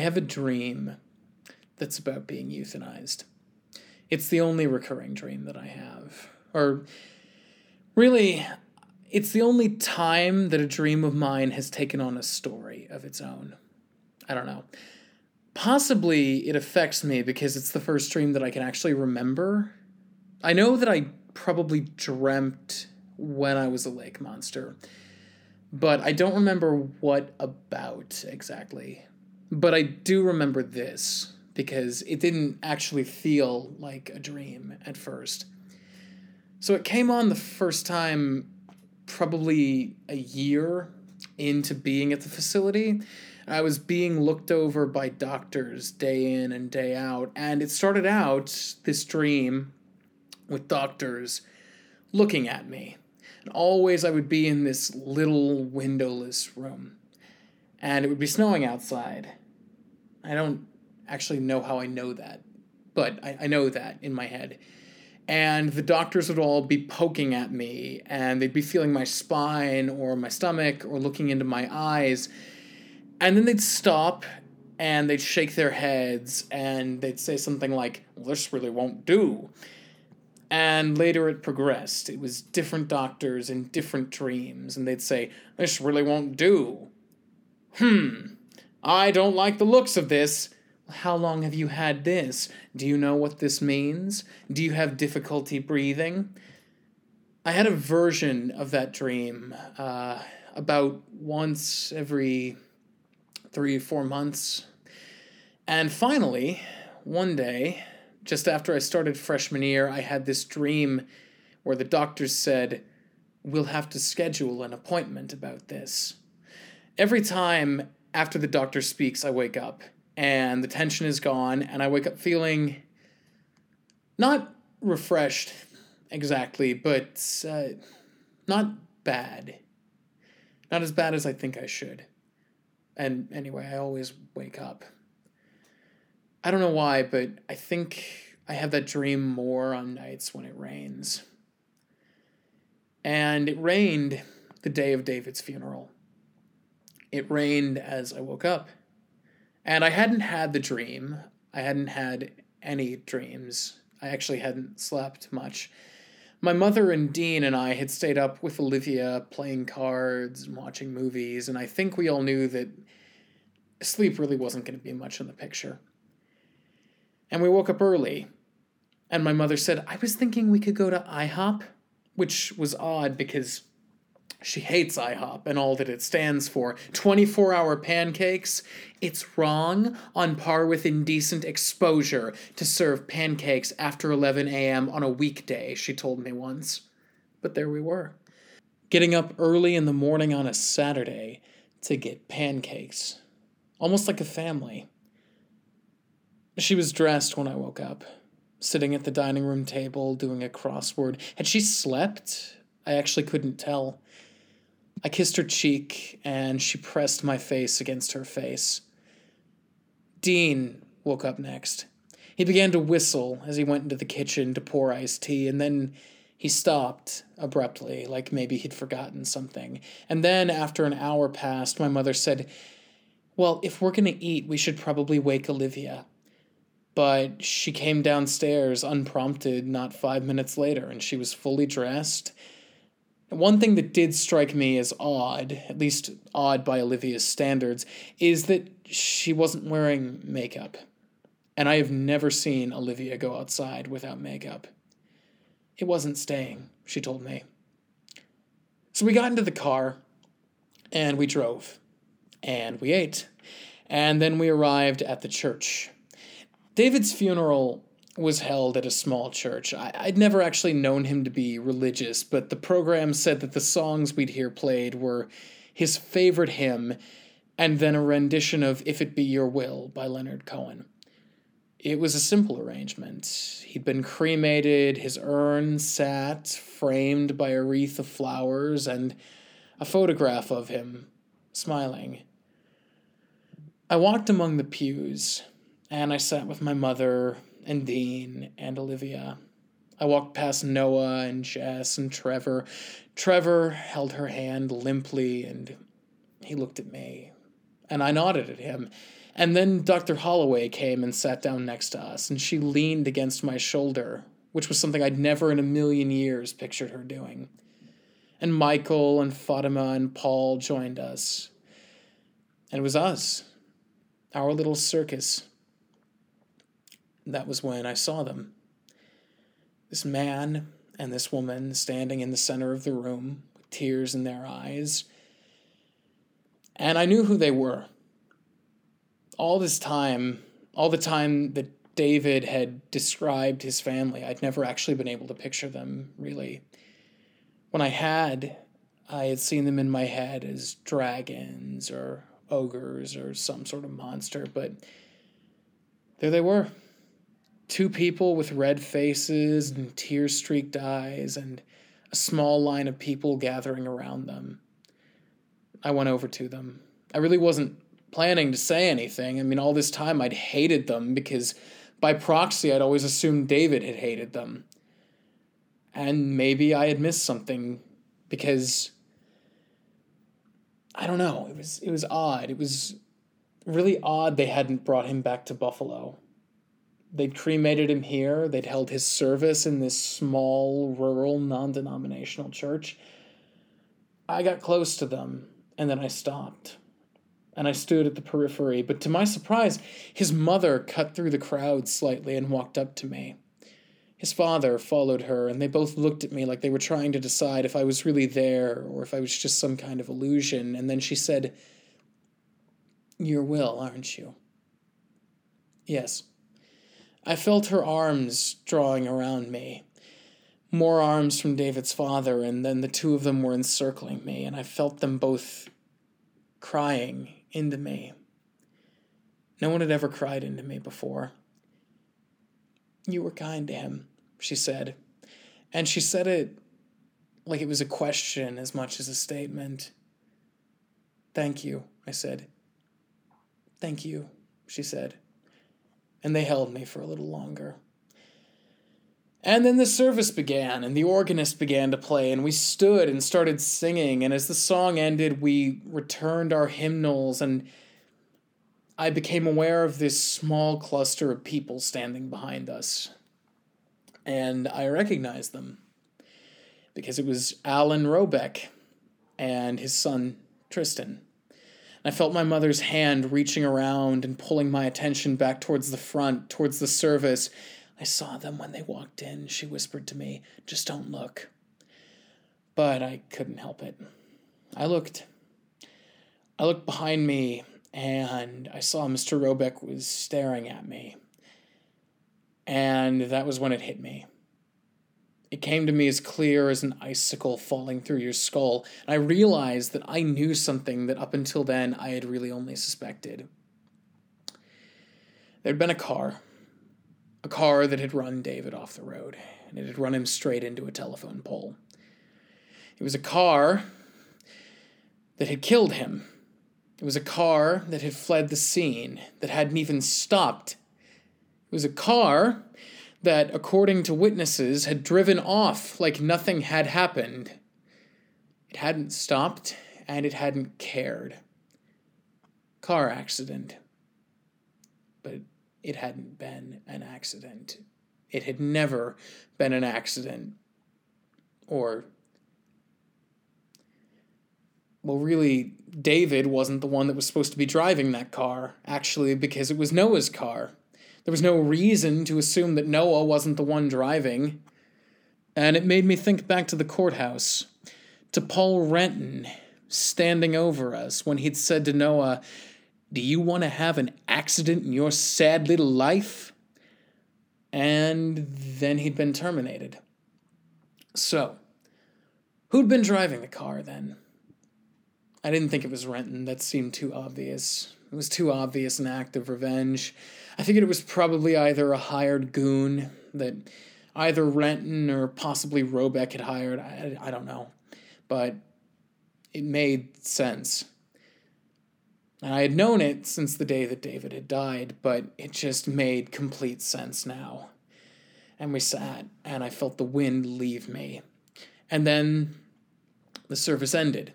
have a dream that's about being euthanized. It's the only recurring dream that I have. Or really, it's the only time that a dream of mine has taken on a story of its own. I don't know. Possibly it affects me because it's the first dream that I can actually remember. I know that I probably dreamt when I was a lake monster, but I don't remember what about exactly. But I do remember this because it didn't actually feel like a dream at first. So it came on the first time probably a year into being at the facility. I was being looked over by doctors day in and day out, and it started out this dream with doctors looking at me. And always I would be in this little windowless room, and it would be snowing outside. I don't actually know how I know that, but I, I know that in my head. And the doctors would all be poking at me, and they'd be feeling my spine or my stomach or looking into my eyes. And then they'd stop and they'd shake their heads and they'd say something like, well, This really won't do. And later it progressed. It was different doctors in different dreams, and they'd say, This really won't do. Hmm, I don't like the looks of this. How long have you had this? Do you know what this means? Do you have difficulty breathing? I had a version of that dream uh, about once every three or four months. And finally, one day, just after I started freshman year, I had this dream where the doctors said, We'll have to schedule an appointment about this. Every time after the doctor speaks, I wake up and the tension is gone, and I wake up feeling not refreshed exactly, but uh, not bad. Not as bad as I think I should. And anyway, I always wake up. I don't know why, but I think I have that dream more on nights when it rains. And it rained the day of David's funeral. It rained as I woke up. And I hadn't had the dream. I hadn't had any dreams. I actually hadn't slept much. My mother and Dean and I had stayed up with Olivia playing cards and watching movies, and I think we all knew that sleep really wasn't going to be much in the picture. And we woke up early, and my mother said, I was thinking we could go to IHOP, which was odd because she hates IHOP and all that it stands for. 24 hour pancakes. It's wrong, on par with indecent exposure, to serve pancakes after 11 a.m. on a weekday, she told me once. But there we were. Getting up early in the morning on a Saturday to get pancakes. Almost like a family. She was dressed when I woke up, sitting at the dining room table doing a crossword. Had she slept? I actually couldn't tell. I kissed her cheek, and she pressed my face against her face. Dean woke up next. He began to whistle as he went into the kitchen to pour iced tea, and then he stopped abruptly, like maybe he'd forgotten something. And then, after an hour passed, my mother said, Well, if we're going to eat, we should probably wake Olivia. But she came downstairs unprompted not five minutes later, and she was fully dressed one thing that did strike me as odd, at least odd by Olivia's standards, is that she wasn't wearing makeup. And I have never seen Olivia go outside without makeup. It wasn't staying, she told me. So we got into the car and we drove and we ate. And then we arrived at the church. David's funeral was held at a small church. I, would never actually known him to be religious, but the program said that the songs we'd hear played were his favorite hymn and then a rendition of If It Be Your Will by Leonard Cohen. It was a simple arrangement. He'd been cremated, his urn sat framed by a wreath of flowers, and a photograph of him, smiling. I walked among the pews, and I sat with my mother, and Dean and Olivia. I walked past Noah and Jess and Trevor. Trevor held her hand limply and he looked at me. And I nodded at him. And then Dr. Holloway came and sat down next to us, and she leaned against my shoulder, which was something I'd never in a million years pictured her doing. And Michael and Fatima and Paul joined us. And it was us, our little circus. That was when I saw them. This man and this woman standing in the center of the room with tears in their eyes. And I knew who they were. All this time, all the time that David had described his family, I'd never actually been able to picture them, really. When I had, I had seen them in my head as dragons or ogres or some sort of monster, but there they were two people with red faces and tear streaked eyes, and a small line of people gathering around them. I went over to them. I really wasn't planning to say anything. I mean, all this time I'd hated them because by proxy I'd always assumed David had hated them. And maybe I had missed something because I don't know. It was it was odd. It was really odd they hadn't brought him back to Buffalo they'd cremated him here. They'd held his service in this small, rural, non denominational church. I got close to them, and then I stopped. And I stood at the periphery, but to my surprise, his mother cut through the crowd slightly and walked up to me. His father followed her, and they both looked at me like they were trying to decide if I was really there or if I was just some kind of illusion. And then she said, You're Will, aren't you? Yes. I felt her arms drawing around me. More arms from David's father, and then the two of them were encircling me, and I felt them both crying into me. No one had ever cried into me before. You were kind to him, she said. And she said it like it was a question as much as a statement. Thank you, I said. Thank you, she said and they held me for a little longer. And then the service began, and the organist began to play, and we stood and started singing. And as the song ended, we returned our hymnals, and I became aware of this small cluster of people standing behind us. And I recognized them because it was Alan Robeck and his son Tristan. I felt my mother's hand reaching around and pulling my attention back towards the front, towards the service. I saw them when they walked in, she whispered to me. Just don't look. But I couldn't help it. I looked. I looked behind me and I saw Mr. Robeck was staring at me. And that was when it hit me. It came to me as clear as an icicle falling through your skull, and I realized that I knew something that up until then I had really only suspected. There'd been a car, a car that had run David off the road, and it had run him straight into a telephone pole. It was a car that had killed him. It was a car that had fled the scene, that hadn't even stopped. It was a car that, according to witnesses, had driven off like nothing had happened. It hadn't stopped and it hadn't cared. Car accident. But it hadn't been an accident. It had never been an accident. Or, well, really, David wasn't the one that was supposed to be driving that car, actually, because it was Noah's car. There was no reason to assume that Noah wasn't the one driving. And it made me think back to the courthouse, to Paul Renton standing over us when he'd said to Noah, Do you want to have an accident in your sad little life? And then he'd been terminated. So, who'd been driving the car then? I didn't think it was Renton. That seemed too obvious. It was too obvious an act of revenge. I figured it was probably either a hired goon that either Renton or possibly Robeck had hired. I, I don't know. But it made sense. And I had known it since the day that David had died, but it just made complete sense now. And we sat, and I felt the wind leave me. And then the service ended.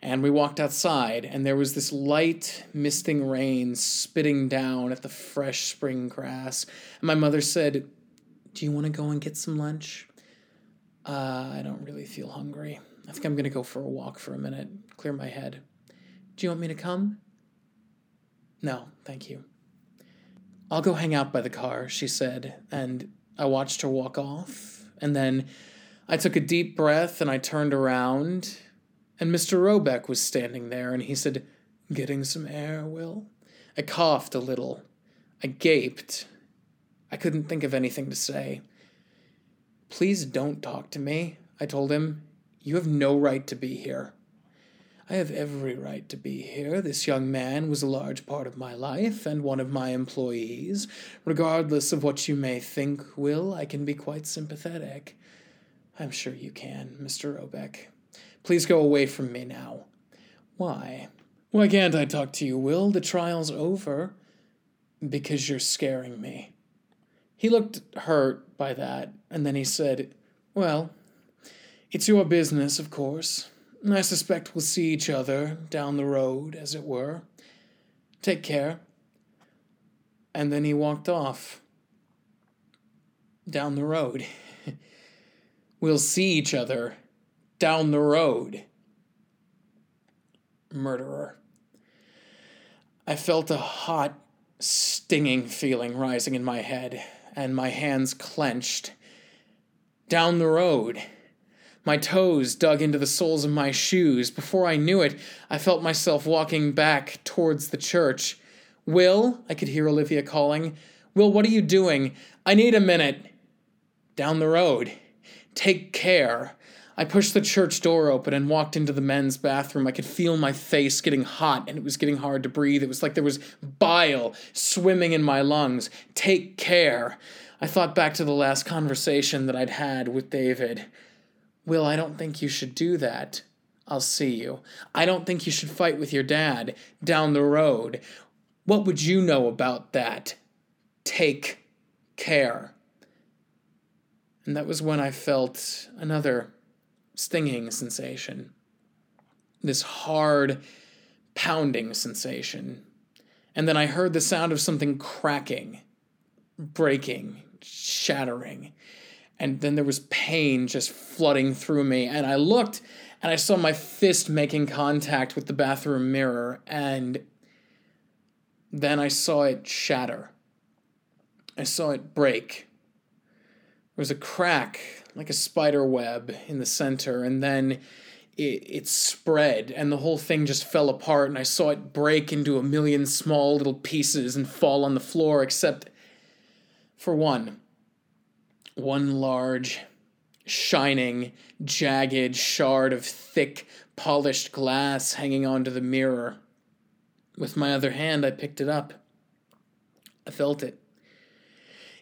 And we walked outside, and there was this light, misting rain spitting down at the fresh spring grass. And my mother said, Do you want to go and get some lunch? Uh, I don't really feel hungry. I think I'm going to go for a walk for a minute, clear my head. Do you want me to come? No, thank you. I'll go hang out by the car, she said, and I watched her walk off. And then I took a deep breath and I turned around, and Mr. Robeck was standing there, and he said, Getting some air, Will? I coughed a little. I gaped. I couldn't think of anything to say. Please don't talk to me, I told him. You have no right to be here. I have every right to be here. This young man was a large part of my life and one of my employees. Regardless of what you may think, Will, I can be quite sympathetic. I'm sure you can, Mr. Robeck. Please go away from me now. Why? Why can't I talk to you, Will? The trial's over. Because you're scaring me. He looked hurt by that, and then he said, Well, it's your business, of course. I suspect we'll see each other down the road, as it were. Take care. And then he walked off. Down the road. we'll see each other down the road. Murderer. I felt a hot, stinging feeling rising in my head, and my hands clenched. Down the road. My toes dug into the soles of my shoes. Before I knew it, I felt myself walking back towards the church. Will, I could hear Olivia calling. Will, what are you doing? I need a minute. Down the road. Take care. I pushed the church door open and walked into the men's bathroom. I could feel my face getting hot and it was getting hard to breathe. It was like there was bile swimming in my lungs. Take care. I thought back to the last conversation that I'd had with David. Will, I don't think you should do that. I'll see you. I don't think you should fight with your dad down the road. What would you know about that? Take care. And that was when I felt another stinging sensation. This hard, pounding sensation. And then I heard the sound of something cracking, breaking, shattering and then there was pain just flooding through me and i looked and i saw my fist making contact with the bathroom mirror and then i saw it shatter i saw it break there was a crack like a spider web in the center and then it, it spread and the whole thing just fell apart and i saw it break into a million small little pieces and fall on the floor except for one one large, shining, jagged shard of thick, polished glass hanging onto the mirror. With my other hand, I picked it up. I felt it.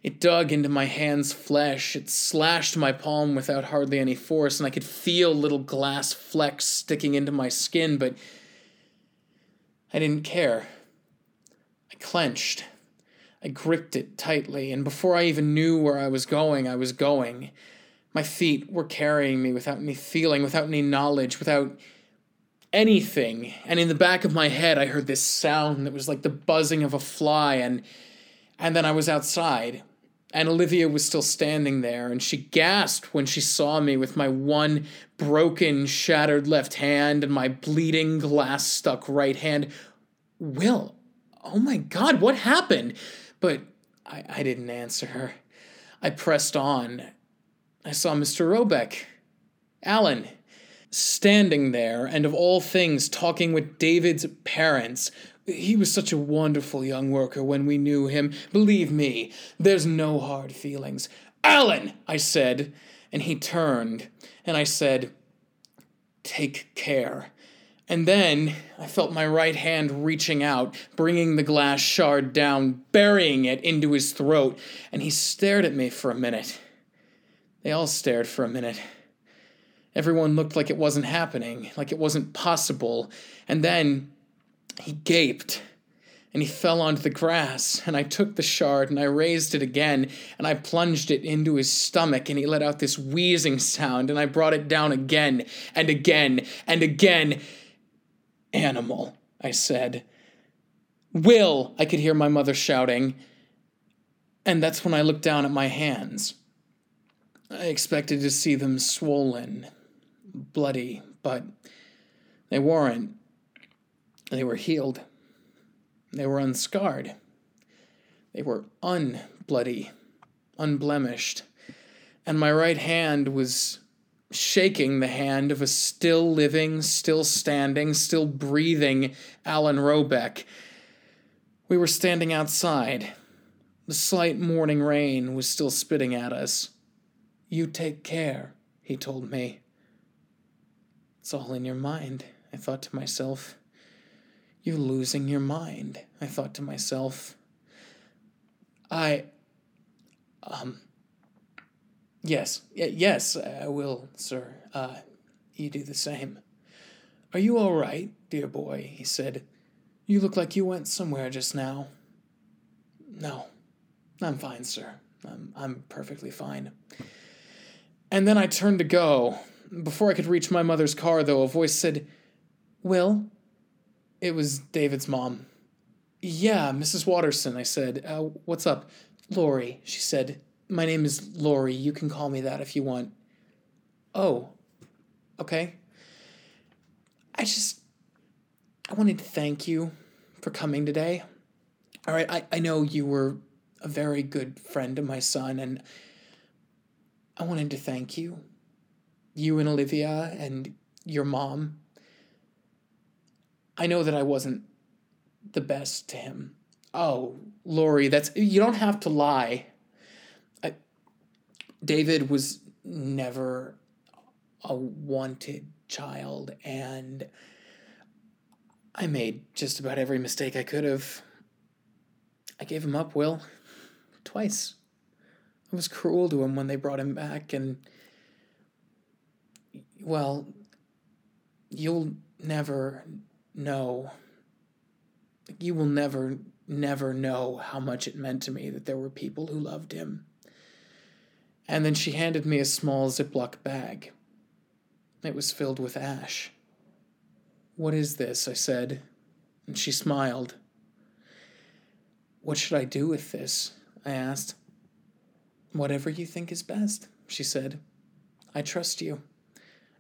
It dug into my hand's flesh. It slashed my palm without hardly any force, and I could feel little glass flecks sticking into my skin, but I didn't care. I clenched. I gripped it tightly, and before I even knew where I was going, I was going. My feet were carrying me without any feeling, without any knowledge, without anything. And in the back of my head, I heard this sound that was like the buzzing of a fly, and and then I was outside. And Olivia was still standing there, and she gasped when she saw me with my one broken, shattered left hand and my bleeding, glass stuck right hand. Will, oh my God, what happened? But I, I didn't answer her. I pressed on. I saw Mr. Robeck, Alan, standing there, and of all things, talking with David's parents. He was such a wonderful young worker when we knew him. Believe me, there's no hard feelings. Alan, I said, and he turned, and I said, Take care. And then I felt my right hand reaching out, bringing the glass shard down, burying it into his throat, and he stared at me for a minute. They all stared for a minute. Everyone looked like it wasn't happening, like it wasn't possible, and then he gaped and he fell onto the grass, and I took the shard and I raised it again, and I plunged it into his stomach, and he let out this wheezing sound, and I brought it down again and again and again Animal, I said. Will, I could hear my mother shouting. And that's when I looked down at my hands. I expected to see them swollen, bloody, but they weren't. They were healed. They were unscarred. They were unbloody, unblemished. And my right hand was shaking the hand of a still living, still standing, still breathing Alan Robeck. We were standing outside. The slight morning rain was still spitting at us. You take care, he told me. It's all in your mind, I thought to myself. You're losing your mind, I thought to myself. I. Um. Yes, yes, I will, sir. Uh, you do the same. Are you all right, dear boy? He said. You look like you went somewhere just now. No, I'm fine, sir. I'm, I'm perfectly fine. And then I turned to go. Before I could reach my mother's car, though, a voice said, Will? It was David's mom. Yeah, Mrs. Waterson, I said. Uh, what's up? Lori, she said. My name is Lori. You can call me that if you want. Oh, okay. I just. I wanted to thank you for coming today. All right, I, I know you were a very good friend of my son, and I wanted to thank you. You and Olivia and your mom. I know that I wasn't the best to him. Oh, Lori, that's you don't have to lie. I, David was never a wanted child and I made just about every mistake I could have. I gave him up, Will. Twice. I was cruel to him when they brought him back, and. Well, you'll never know. You will never, never know how much it meant to me that there were people who loved him. And then she handed me a small Ziploc bag. It was filled with ash. What is this? I said, and she smiled. What should I do with this? I asked. Whatever you think is best, she said. I trust you.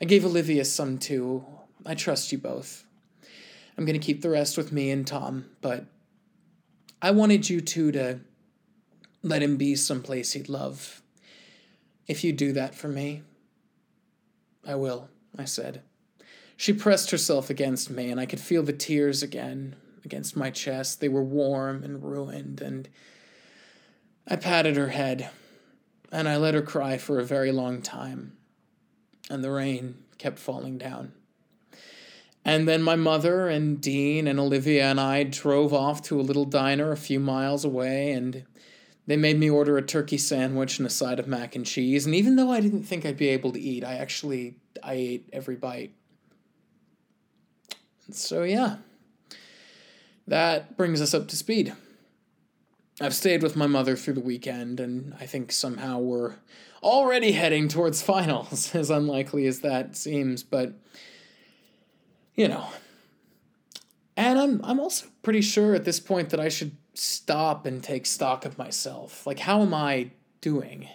I gave Olivia some too. I trust you both. I'm going to keep the rest with me and Tom, but I wanted you two to let him be someplace he'd love. If you do that for me, I will, I said. She pressed herself against me, and I could feel the tears again against my chest. They were warm and ruined, and I patted her head, and I let her cry for a very long time, and the rain kept falling down. And then my mother and Dean and Olivia and I drove off to a little diner a few miles away, and they made me order a turkey sandwich and a side of mac and cheese. And even though I didn't think I'd be able to eat, I actually I ate every bite. So, yeah, that brings us up to speed. I've stayed with my mother through the weekend, and I think somehow we're already heading towards finals, as unlikely as that seems, but you know. And I'm I'm also pretty sure at this point that I should stop and take stock of myself. Like how am I doing?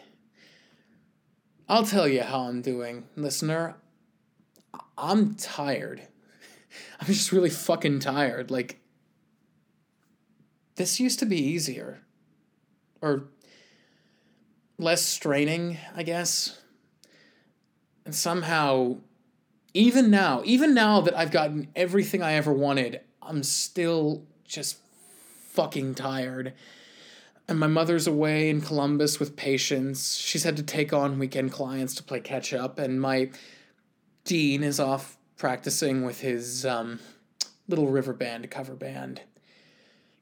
I'll tell you how I'm doing, listener. I'm tired. I'm just really fucking tired. Like, this used to be easier. Or less straining, I guess. And somehow, even now, even now that I've gotten everything I ever wanted, I'm still just fucking tired. And my mother's away in Columbus with patients. She's had to take on weekend clients to play catch up. And my dean is off practicing with his um, little river band cover band.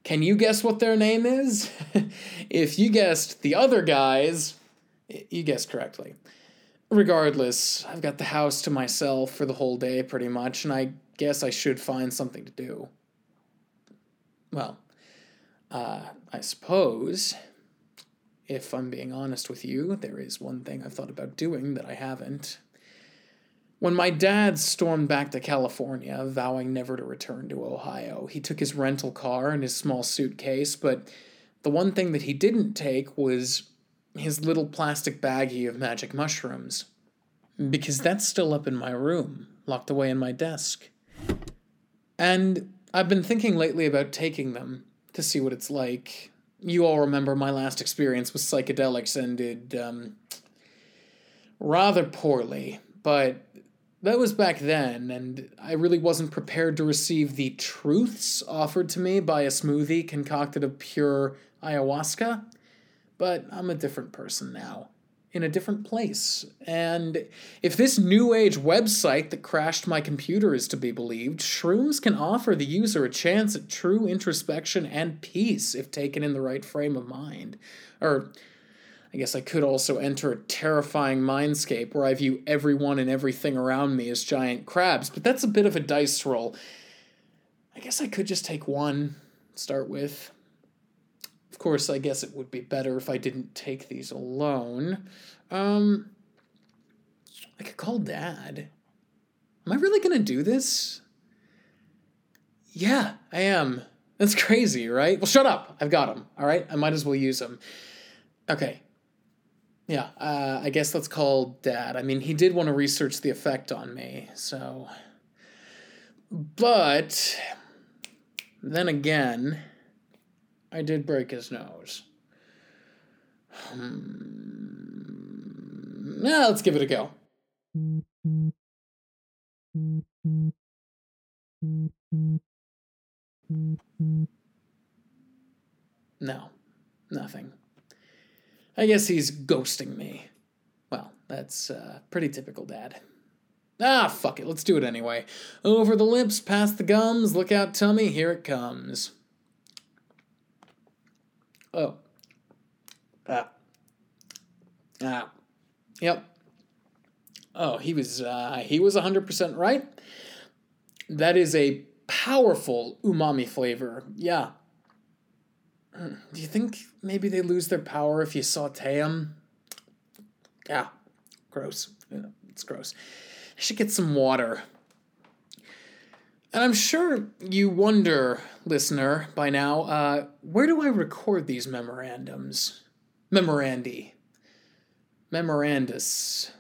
Can you guess what their name is? if you guessed the other guys, you guessed correctly. Regardless, I've got the house to myself for the whole day pretty much, and I guess I should find something to do. Well, uh, I suppose, if I'm being honest with you, there is one thing I've thought about doing that I haven't. When my dad stormed back to California, vowing never to return to Ohio, he took his rental car and his small suitcase, but the one thing that he didn't take was his little plastic baggie of magic mushrooms. Because that's still up in my room, locked away in my desk. And I've been thinking lately about taking them to see what it's like. You all remember my last experience with psychedelics ended um, rather poorly, but that was back then, and I really wasn't prepared to receive the truths offered to me by a smoothie concocted of pure ayahuasca. But I'm a different person now, in a different place. And if this new age website that crashed my computer is to be believed, shrooms can offer the user a chance at true introspection and peace if taken in the right frame of mind. Or, I guess I could also enter a terrifying mindscape where I view everyone and everything around me as giant crabs, but that's a bit of a dice roll. I guess I could just take one, start with. Of course, I guess it would be better if I didn't take these alone. Um, I could call Dad. Am I really gonna do this? Yeah, I am. That's crazy, right? Well, shut up. I've got him. All right, I might as well use him. Okay, yeah, uh, I guess let's call Dad. I mean, he did want to research the effect on me, so. But then again, I did break his nose. Hmm. Yeah, let's give it a go. No, nothing. I guess he's ghosting me. Well, that's uh, pretty typical dad. Ah, fuck it, let's do it anyway. Over the lips, past the gums, look out, tummy, here it comes. Oh. Ah. Ah. Yep. Oh, he was uh, he was 100% right. That is a powerful umami flavor. Yeah, do you think maybe they lose their power if you saute them? Yeah, gross. Yeah, it's gross. I should get some water. And I'm sure you wonder, listener, by now, uh, where do I record these memorandums? Memorandi. Memorandus.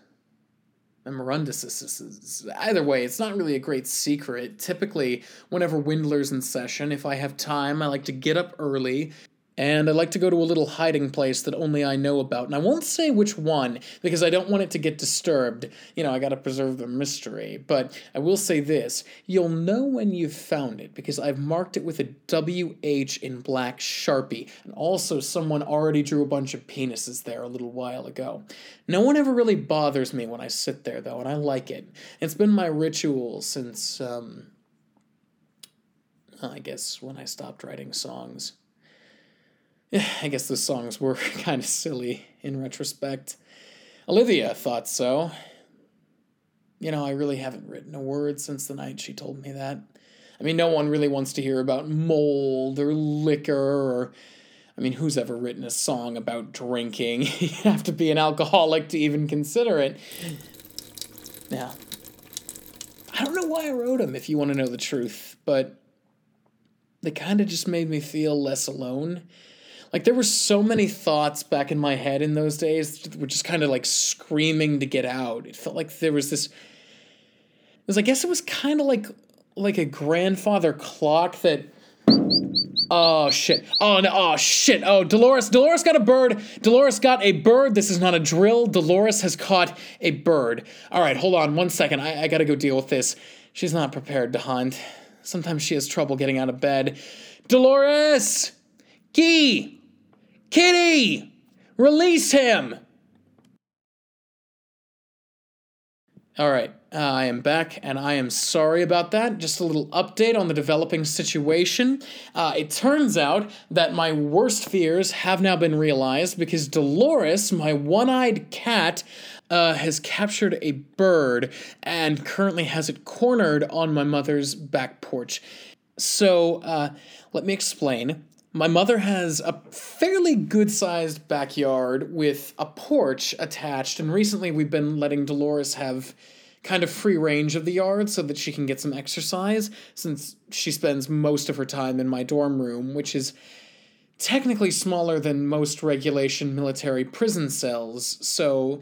Memorandus. Either way, it's not really a great secret. Typically, whenever Windler's in session, if I have time, I like to get up early, and I like to go to a little hiding place that only I know about. And I won't say which one because I don't want it to get disturbed. You know, I got to preserve the mystery. But I will say this you'll know when you've found it because I've marked it with a WH in black Sharpie. And also, someone already drew a bunch of penises there a little while ago. No one ever really bothers me when I sit there, though, and I like it. It's been my ritual since, um, I guess, when I stopped writing songs. I guess the songs were kind of silly in retrospect. Olivia thought so. You know, I really haven't written a word since the night she told me that. I mean, no one really wants to hear about mold or liquor or. I mean, who's ever written a song about drinking? you have to be an alcoholic to even consider it. Now, I don't know why I wrote them, if you want to know the truth, but they kind of just made me feel less alone like there were so many thoughts back in my head in those days that were just kind of like screaming to get out. It felt like there was this it was I guess it was kind of like like a grandfather clock that Oh shit. Oh no. Oh shit. Oh, Dolores. Dolores got a bird. Dolores got a bird. This is not a drill. Dolores has caught a bird. All right, hold on one second. I, I gotta go deal with this. She's not prepared to hunt. Sometimes she has trouble getting out of bed. Dolores! Key! Kitty! Release him! All right, uh, I am back, and I am sorry about that. Just a little update on the developing situation. Uh, it turns out that my worst fears have now been realized because Dolores, my one eyed cat, uh, has captured a bird and currently has it cornered on my mother's back porch. So, uh, let me explain. My mother has a fairly good sized backyard with a porch attached, and recently we've been letting Dolores have kind of free range of the yard so that she can get some exercise since she spends most of her time in my dorm room, which is technically smaller than most regulation military prison cells. So,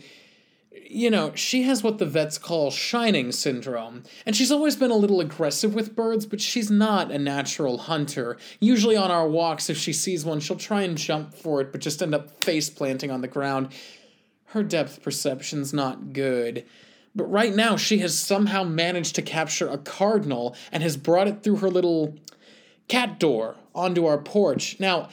you know, she has what the vets call shining syndrome. And she's always been a little aggressive with birds, but she's not a natural hunter. Usually on our walks, if she sees one, she'll try and jump for it, but just end up face planting on the ground. Her depth perception's not good. But right now, she has somehow managed to capture a cardinal and has brought it through her little cat door onto our porch. Now,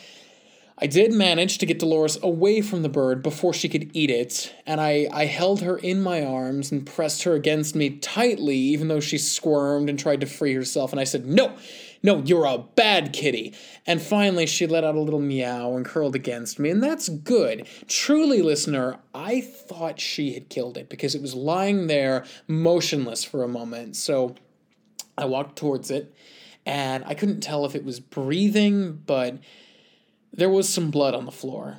I did manage to get Dolores away from the bird before she could eat it, and I, I held her in my arms and pressed her against me tightly, even though she squirmed and tried to free herself. And I said, No, no, you're a bad kitty. And finally, she let out a little meow and curled against me, and that's good. Truly, listener, I thought she had killed it because it was lying there motionless for a moment. So I walked towards it, and I couldn't tell if it was breathing, but there was some blood on the floor.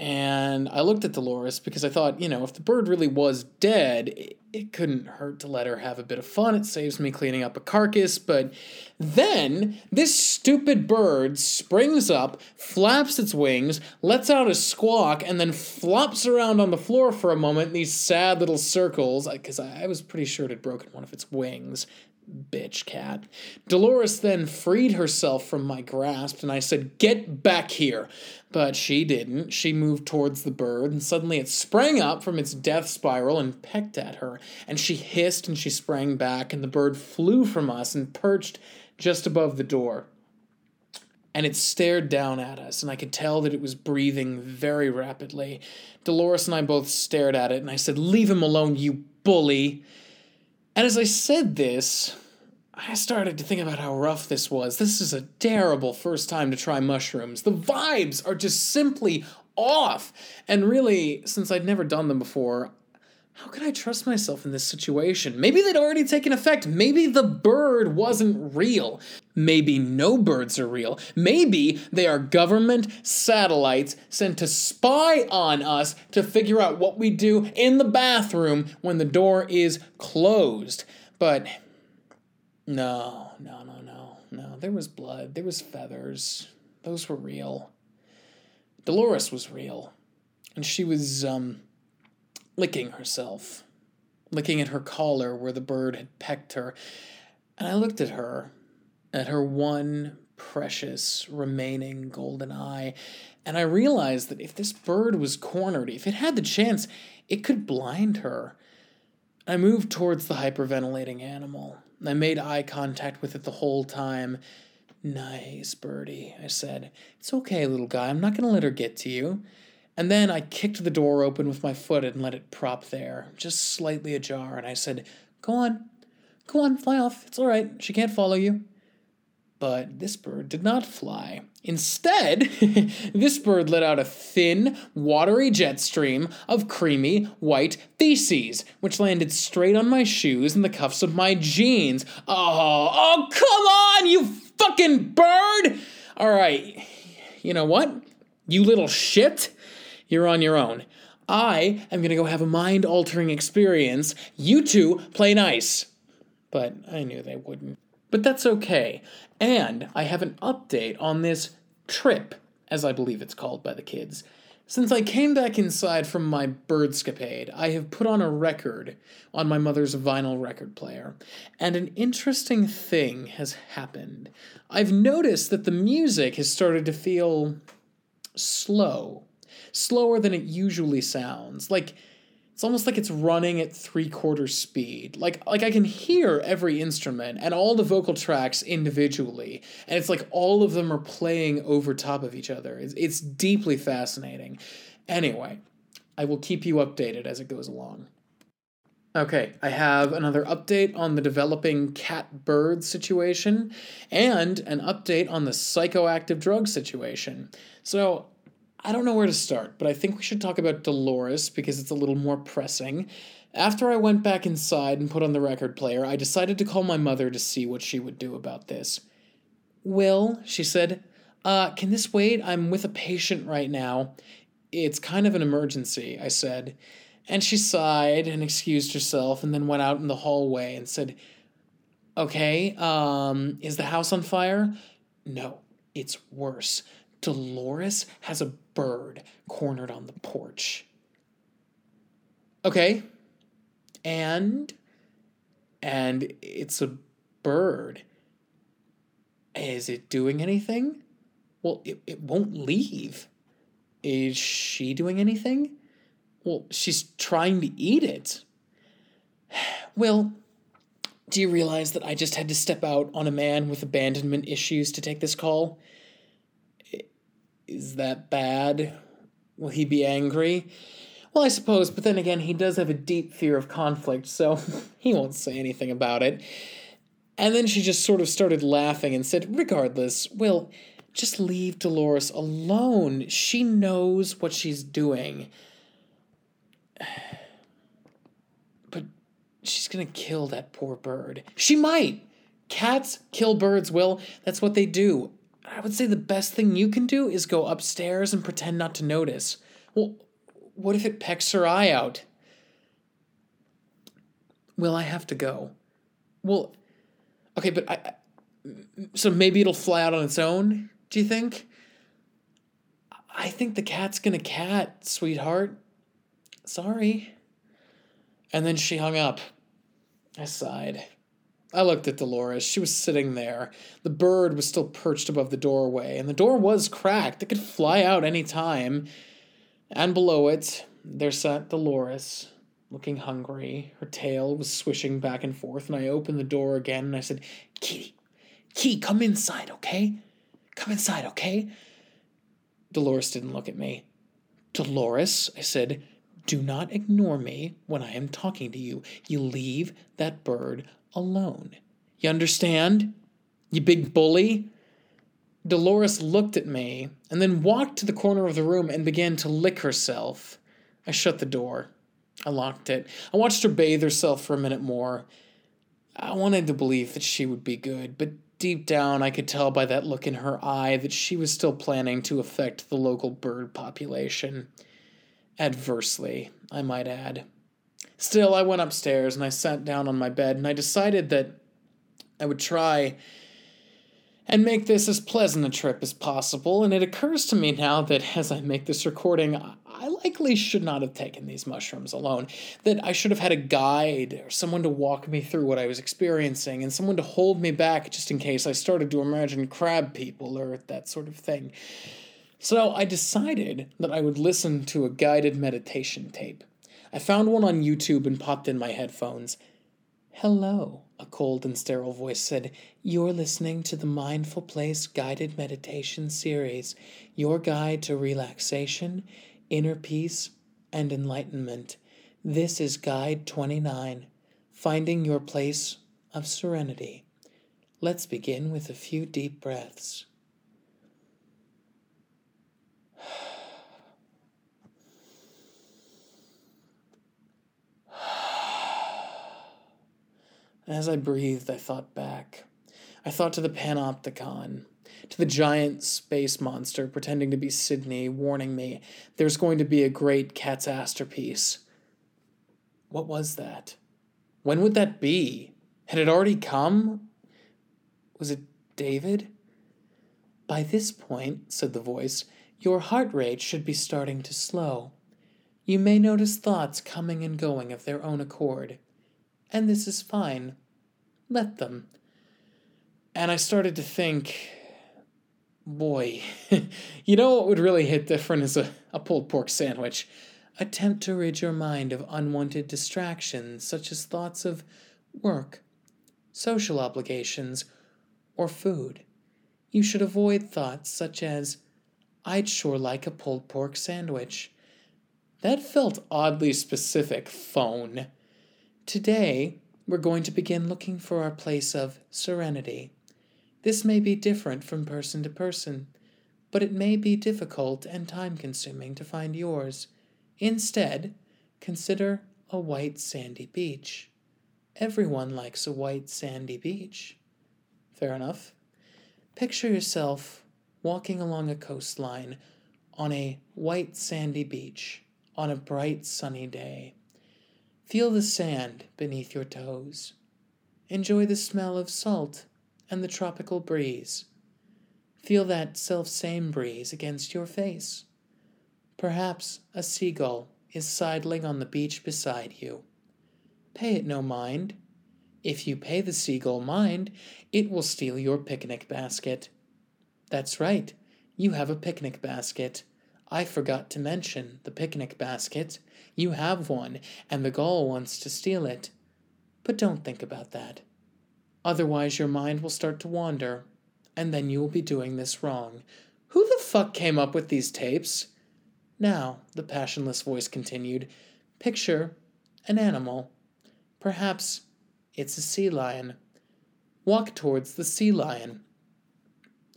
And I looked at Dolores because I thought, you know, if the bird really was dead, it, it, couldn't hurt to let her have a bit of fun. It saves me cleaning up a carcass. But then this stupid bird springs up, flaps its wings, lets out a squawk, and then flops around on the floor for a moment in these sad little circles. Because I, I was pretty sure it had broken one of its wings bitch cat. Dolores then freed herself from my grasp, and I said, Get back here. But she didn't. She moved towards the bird, and suddenly it sprang up from its death spiral and pecked at her. And she hissed and she sprang back, and the bird flew from us and perched just above the door. And it stared down at us, and I could tell that it was breathing very rapidly. Dolores and I both stared at it, and I said, Leave him alone, you bully. And as I said this, I started to think about how rough this was. This is a terrible first time to try mushrooms. The vibes are just simply off. And really, since I'd never done them before, how could I trust myself in this situation? Maybe they'd already taken effect. Maybe the bird wasn't real. Maybe no birds are real. Maybe they are government satellites sent to spy on us to figure out what we do in the bathroom when the door is closed. But no, no, no, no, no. There was blood, there was feathers. Those were real. Dolores was real. And she was, um, licking herself, licking at her collar where the bird had pecked her. And I looked at her, at her one precious remaining golden eye, and I realized that if this bird was cornered, if it had the chance, it could blind her. I moved towards the hyperventilating animal. I made eye contact with it the whole time. Nice, birdie, I said. It's okay, little guy. I'm not going to let her get to you. And then I kicked the door open with my foot and let it prop there, just slightly ajar, and I said, Go on, go on, fly off. It's all right. She can't follow you. But this bird did not fly. Instead, this bird let out a thin, watery jet stream of creamy, white feces, which landed straight on my shoes and the cuffs of my jeans. Oh, oh, come on, you fucking bird! All right, you know what? You little shit you're on your own. I am to go have a mind altering experience. You two play nice. But I knew they wouldn't. But that's okay. And I have an update on this trip, as I believe it's called by the kids. Since I came back inside from my birdscapade, I have put on a record on my mother's vinyl record player, and an interesting thing has happened. I've noticed that the music has started to feel slow slower than it usually sounds. Like it's almost like it's running at three quarter speed. Like like I can hear every instrument and all the vocal tracks individually, and it's like all of them are playing over top of each other. It's it's deeply fascinating. Anyway, I will keep you updated as it goes along. Okay, I have another update on the developing cat bird situation and an update on the psychoactive drug situation. So, I don't know where to start, but I think we should talk about Dolores because it's a little more pressing. After I went back inside and put on the record player, I decided to call my mother to see what she would do about this. Will, she said, uh, can this wait? I'm with a patient right now. It's kind of an emergency, I said. And she sighed and excused herself and then went out in the hallway and said, Okay, um, is the house on fire? No, it's worse. Dolores has a bird cornered on the porch. Okay. And and it's a bird. Is it doing anything? Well, it, it won't leave. Is she doing anything? Well, she's trying to eat it. Well, do you realize that I just had to step out on a man with abandonment issues to take this call? Is that bad? Will he be angry? Well, I suppose, but then again, he does have a deep fear of conflict, so he won't say anything about it. And then she just sort of started laughing and said, Regardless, Will, just leave Dolores alone. She knows what she's doing. But she's gonna kill that poor bird. She might! Cats kill birds, Will. That's what they do. I would say the best thing you can do is go upstairs and pretend not to notice. Well, what if it pecks her eye out? Will I have to go? Well, okay, but I. So maybe it'll fly out on its own, do you think? I think the cat's gonna cat, sweetheart. Sorry. And then she hung up. I sighed. I looked at Dolores. She was sitting there. The bird was still perched above the doorway, and the door was cracked. It could fly out any time. And below it, there sat Dolores, looking hungry. Her tail was swishing back and forth, and I opened the door again and I said, Kitty, Kitty, come inside, okay? Come inside, okay? Dolores didn't look at me. Dolores, I said, do not ignore me when I am talking to you. You leave that bird alone. You understand? You big bully? Dolores looked at me and then walked to the corner of the room and began to lick herself. I shut the door. I locked it. I watched her bathe herself for a minute more. I wanted to believe that she would be good, but deep down I could tell by that look in her eye that she was still planning to affect the local bird population. Adversely, I might add. Still, I went upstairs and I sat down on my bed and I decided that I would try and make this as pleasant a trip as possible. And it occurs to me now that as I make this recording, I likely should not have taken these mushrooms alone. That I should have had a guide or someone to walk me through what I was experiencing and someone to hold me back just in case I started to imagine crab people or that sort of thing. So I decided that I would listen to a guided meditation tape. I found one on YouTube and popped in my headphones. Hello, a cold and sterile voice said. You're listening to the Mindful Place Guided Meditation Series, your guide to relaxation, inner peace, and enlightenment. This is Guide 29 Finding Your Place of Serenity. Let's begin with a few deep breaths. As I breathed, I thought back. I thought to the panopticon, to the giant space monster pretending to be Sydney, warning me there's going to be a great cat's piece. What was that? When would that be? Had it already come? Was it David? By this point, said the voice, your heart rate should be starting to slow. You may notice thoughts coming and going of their own accord and this is fine. Let them. And I started to think, boy, you know what would really hit different is a, a pulled pork sandwich. Attempt to rid your mind of unwanted distractions, such as thoughts of work, social obligations, or food. You should avoid thoughts such as, I'd sure like a pulled pork sandwich. That felt oddly specific, phone. Today, we're going to begin looking for our place of serenity. This may be different from person to person, but it may be difficult and time consuming to find yours. Instead, consider a white sandy beach. Everyone likes a white sandy beach. Fair enough. Picture yourself walking along a coastline on a white sandy beach on a bright sunny day. Feel the sand beneath your toes. Enjoy the smell of salt and the tropical breeze. Feel that self same breeze against your face. Perhaps a seagull is sidling on the beach beside you. Pay it no mind. If you pay the seagull mind, it will steal your picnic basket. That's right, you have a picnic basket. I forgot to mention the picnic basket. You have one, and the gull wants to steal it. But don't think about that. Otherwise, your mind will start to wander, and then you will be doing this wrong. Who the fuck came up with these tapes? Now, the passionless voice continued, picture an animal. Perhaps it's a sea lion. Walk towards the sea lion.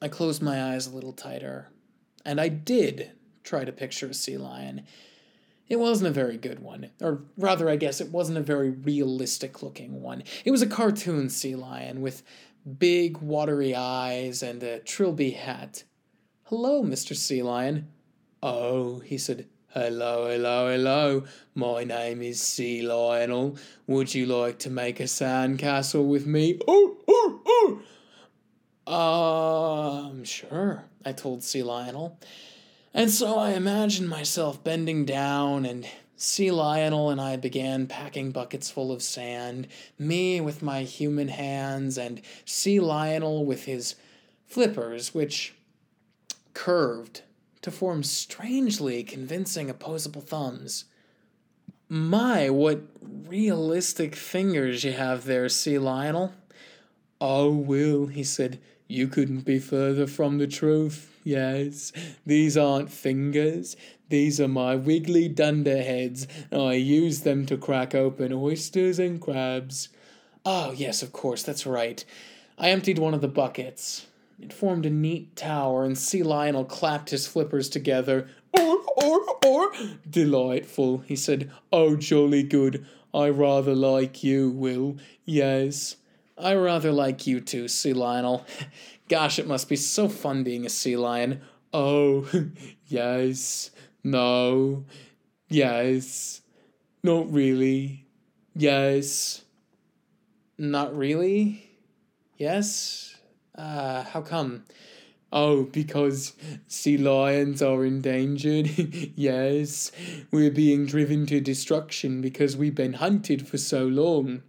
I closed my eyes a little tighter, and I did try to picture a sea lion. It wasn't a very good one, or rather, I guess it wasn't a very realistic looking one. It was a cartoon sea lion with big watery eyes and a trilby hat. Hello, Mr. Sea Lion. Oh, he said, Hello, hello, hello. My name is Sea Lionel. Would you like to make a sandcastle with me? Oh, oh, oh. Um, sure, I told Sea Lionel. And so I imagined myself bending down, and Sea Lionel and I began packing buckets full of sand, me with my human hands, and Sea Lionel with his flippers, which curved to form strangely convincing opposable thumbs. My, what realistic fingers you have there, Sea Lionel. Oh, Will, he said, you couldn't be further from the truth. Yes, these aren't fingers. These are my wiggly dunderheads. I use them to crack open oysters and crabs. Oh, yes, of course, that's right. I emptied one of the buckets. It formed a neat tower, and Sea Lionel clapped his flippers together. Or, or, or! Delightful, he said. Oh, jolly good. I rather like you, Will. Yes. I rather like you too, Sea Lionel. Gosh, it must be so fun being a sea lion. Oh, yes, no, yes, not really, yes, not really, yes. Uh, how come? Oh, because sea lions are endangered. yes, we're being driven to destruction because we've been hunted for so long.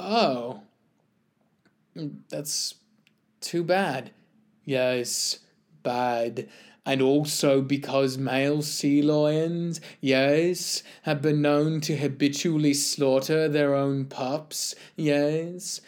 Oh, that's too bad. Yes, bad. And also because male sea lions, yes, have been known to habitually slaughter their own pups. Yes.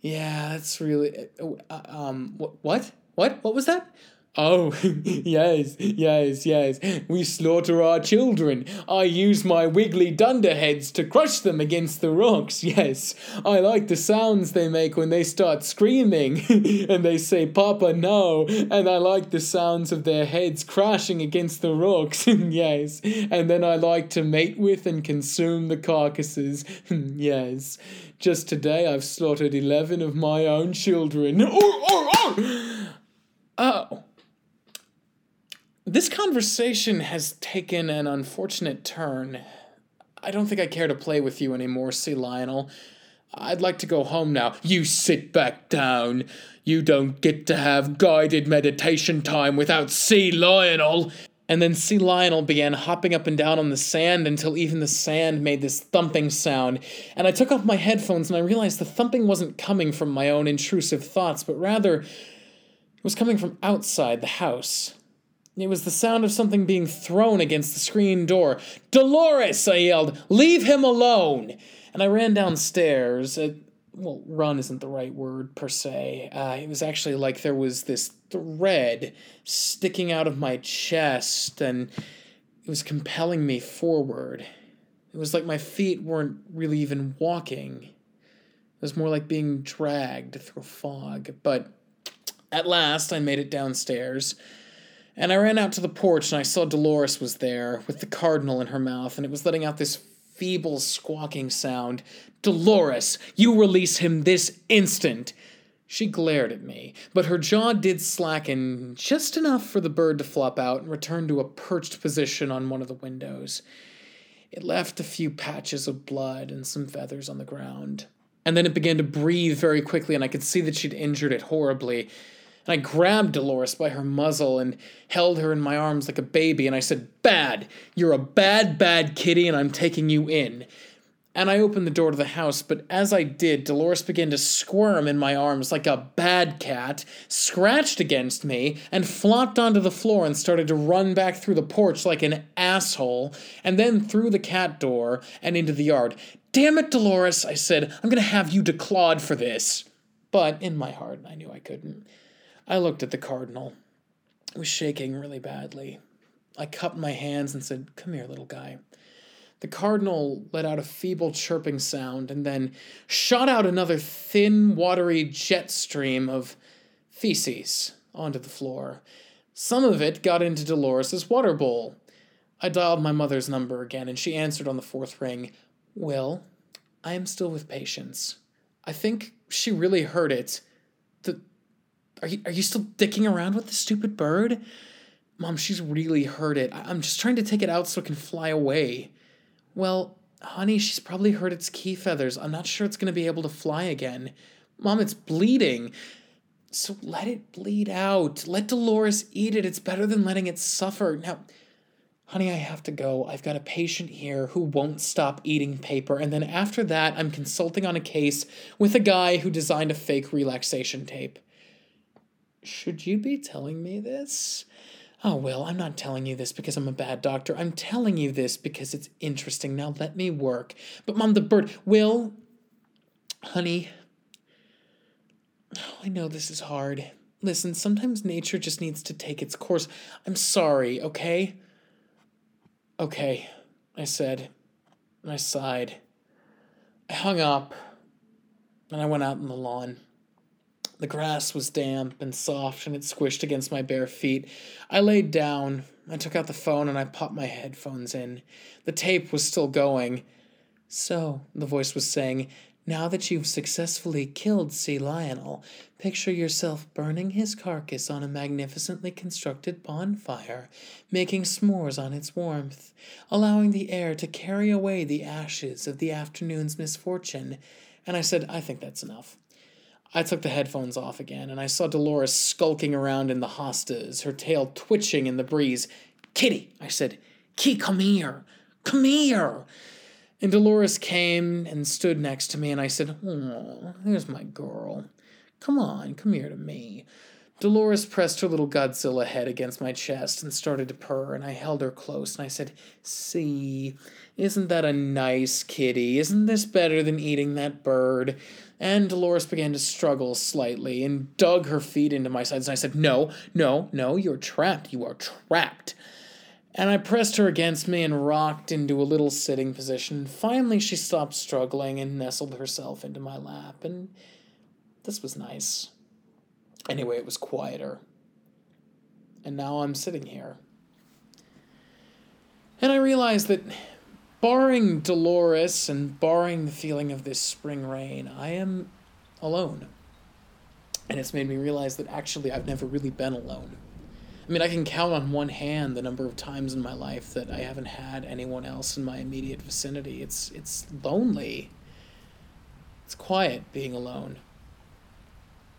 Yeah, that's really. Uh, um, what? What? What was that? Oh, yes, yes, yes. We slaughter our children. I use my wiggly dunderheads to crush them against the rocks. Yes, I like the sounds they make when they start screaming and they say, Papa, no. And I like the sounds of their heads crashing against the rocks. yes. And then I like to mate with and consume the carcasses. yes. Just today I've slaughtered 11 of my own children. Oh, oh, oh! Oh. This conversation has taken an unfortunate turn. I don't think I care to play with you anymore, Sea Lionel. I'd like to go home now. You sit back down. You don't get to have guided meditation time without Sea Lionel. And then Sea Lionel began hopping up and down on the sand until even the sand made this thumping sound. And I took off my headphones and I realized the thumping wasn't coming from my own intrusive thoughts, but rather it was coming from outside the house. It was the sound of something being thrown against the screen door. Dolores, I yelled, leave him alone! And I ran downstairs. Uh, well, run isn't the right word per se. Uh, it was actually like there was this thread sticking out of my chest and it was compelling me forward. It was like my feet weren't really even walking. It was more like being dragged through fog. But at last, I made it downstairs. And I ran out to the porch and I saw Dolores was there with the cardinal in her mouth and it was letting out this feeble squawking sound. Dolores, you release him this instant. She glared at me, but her jaw did slacken just enough for the bird to flop out and return to a perched position on one of the windows. It left a few patches of blood and some feathers on the ground. And then it began to breathe very quickly, and I could see that she'd injured it horribly. And I grabbed Dolores by her muzzle and held her in my arms like a baby, and I said, Bad! You're a bad, bad kitty, and I'm taking you in and I opened the door to the house, but as I did, Dolores began to squirm in my arms like a bad cat, scratched against me, and flopped onto the floor and started to run back through the porch like an asshole, and then through the cat door and into the yard. Damn it, Dolores, I said, I'm gonna have you declawed for this. But in my heart, I knew I couldn't. I looked at the cardinal. It was shaking really badly. I cupped my hands and said, Come here, little guy. The cardinal let out a feeble chirping sound and then shot out another thin, watery jet stream of feces onto the floor. Some of it got into Dolores's water bowl. I dialed my mother's number again, and she answered on the fourth ring. Will, I am still with patients. I think she really heard it. Are you, are you still dicking around with the stupid bird? Mom, she's really hurt it. I'm just trying to take it out so it can fly away. Well, honey, she's probably hurt its key feathers. I'm not sure it's going to be able to fly again. Mom, it's bleeding. So let it bleed out. Let Dolores eat it. It's better than letting it suffer. Now, honey, I have to go. I've got a patient here who won't stop eating paper. And then after that, I'm consulting on a case with a guy who designed a fake relaxation tape. Should you be telling me this? Oh, Will, I'm not telling you this because I'm a bad doctor. I'm telling you this because it's interesting. Now let me work. But, Mom, the bird. Will, honey, oh, I know this is hard. Listen, sometimes nature just needs to take its course. I'm sorry, okay? Okay, I said. And I sighed. I hung up and I went out on the lawn. The grass was damp and soft, and it squished against my bare feet. I laid down. I took out the phone and I popped my headphones in. The tape was still going. So, the voice was saying, now that you've successfully killed Sea Lionel, picture yourself burning his carcass on a magnificently constructed bonfire, making s'mores on its warmth, allowing the air to carry away the ashes of the afternoon's misfortune. And I said, I think that's enough. I took the headphones off again, and I saw Dolores skulking around in the hostas, her tail twitching in the breeze. Kitty, I said, Kitty, come here. Come here. And Dolores came and stood next to me, and I said, Oh, here's my girl. Come on, come here to me. Dolores pressed her little Godzilla head against my chest and started to purr, and I held her close and I said, See, isn't that a nice kitty? Isn't this better than eating that bird? And Dolores began to struggle slightly and dug her feet into my sides. And I said, No, no, no, you're trapped. You are trapped. And I pressed her against me and rocked into a little sitting position. Finally, she stopped struggling and nestled herself into my lap. And this was nice. Anyway, it was quieter. And now I'm sitting here. And I realized that barring Dolores and barring the feeling of this spring rain, I am alone. And it's made me realize that actually I've never really been alone. I mean, I can count on one hand the number of times in my life that I haven't had anyone else in my immediate vicinity. It's it's lonely. It's quiet being alone.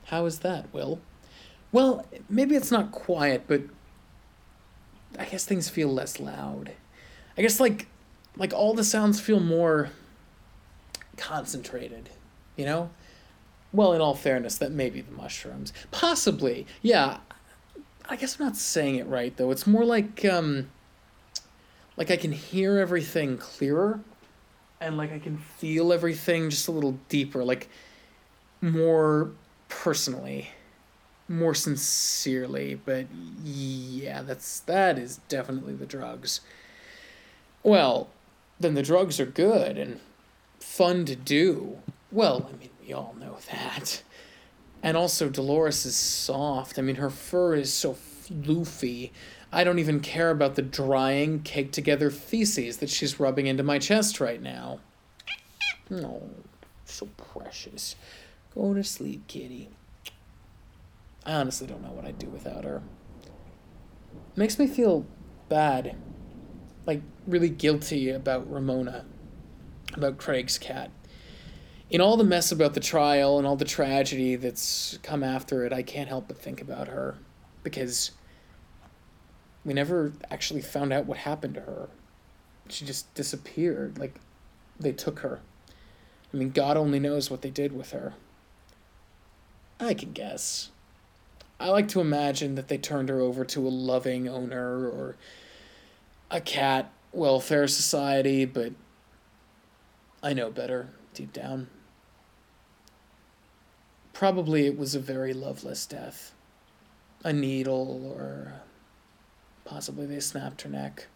How is that, Will? Well, maybe it's not quiet, but I guess things feel less loud. I guess like like all the sounds feel more concentrated, you know? Well, in all fairness, that may be the mushrooms. Possibly. Yeah. I guess I'm not saying it right though. It's more like um like I can hear everything clearer and like I can feel everything just a little deeper, like more personally, more sincerely, but yeah, that's that is definitely the drugs. Well, then the drugs are good and fun to do. Well, I mean, we all know that. And also, Dolores is soft. I mean, her fur is so floofy. I don't even care about the drying, caked together feces that she's rubbing into my chest right now. Oh, so precious. Go to sleep, kitty. I honestly don't know what I'd do without her. Makes me feel bad. Like, really guilty about Ramona, about Craig's cat. In all the mess about the trial and all the tragedy that's come after it, I can't help but think about her. Because we never actually found out what happened to her. She just disappeared. Like, they took her. I mean, God only knows what they did with her. I can guess. I like to imagine that they turned her over to a loving owner or a cat welfare society, but I know better deep down. Probably it was a very loveless death. A needle, or possibly they snapped her neck.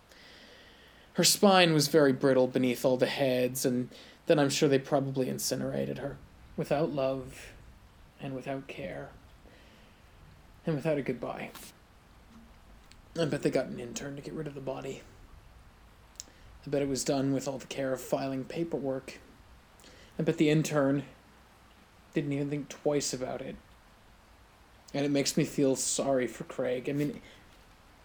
Her spine was very brittle beneath all the heads, and then I'm sure they probably incinerated her without love and without care and without a goodbye. I bet they got an intern to get rid of the body. I bet it was done with all the care of filing paperwork. I bet the intern didn't even think twice about it. And it makes me feel sorry for Craig. I mean,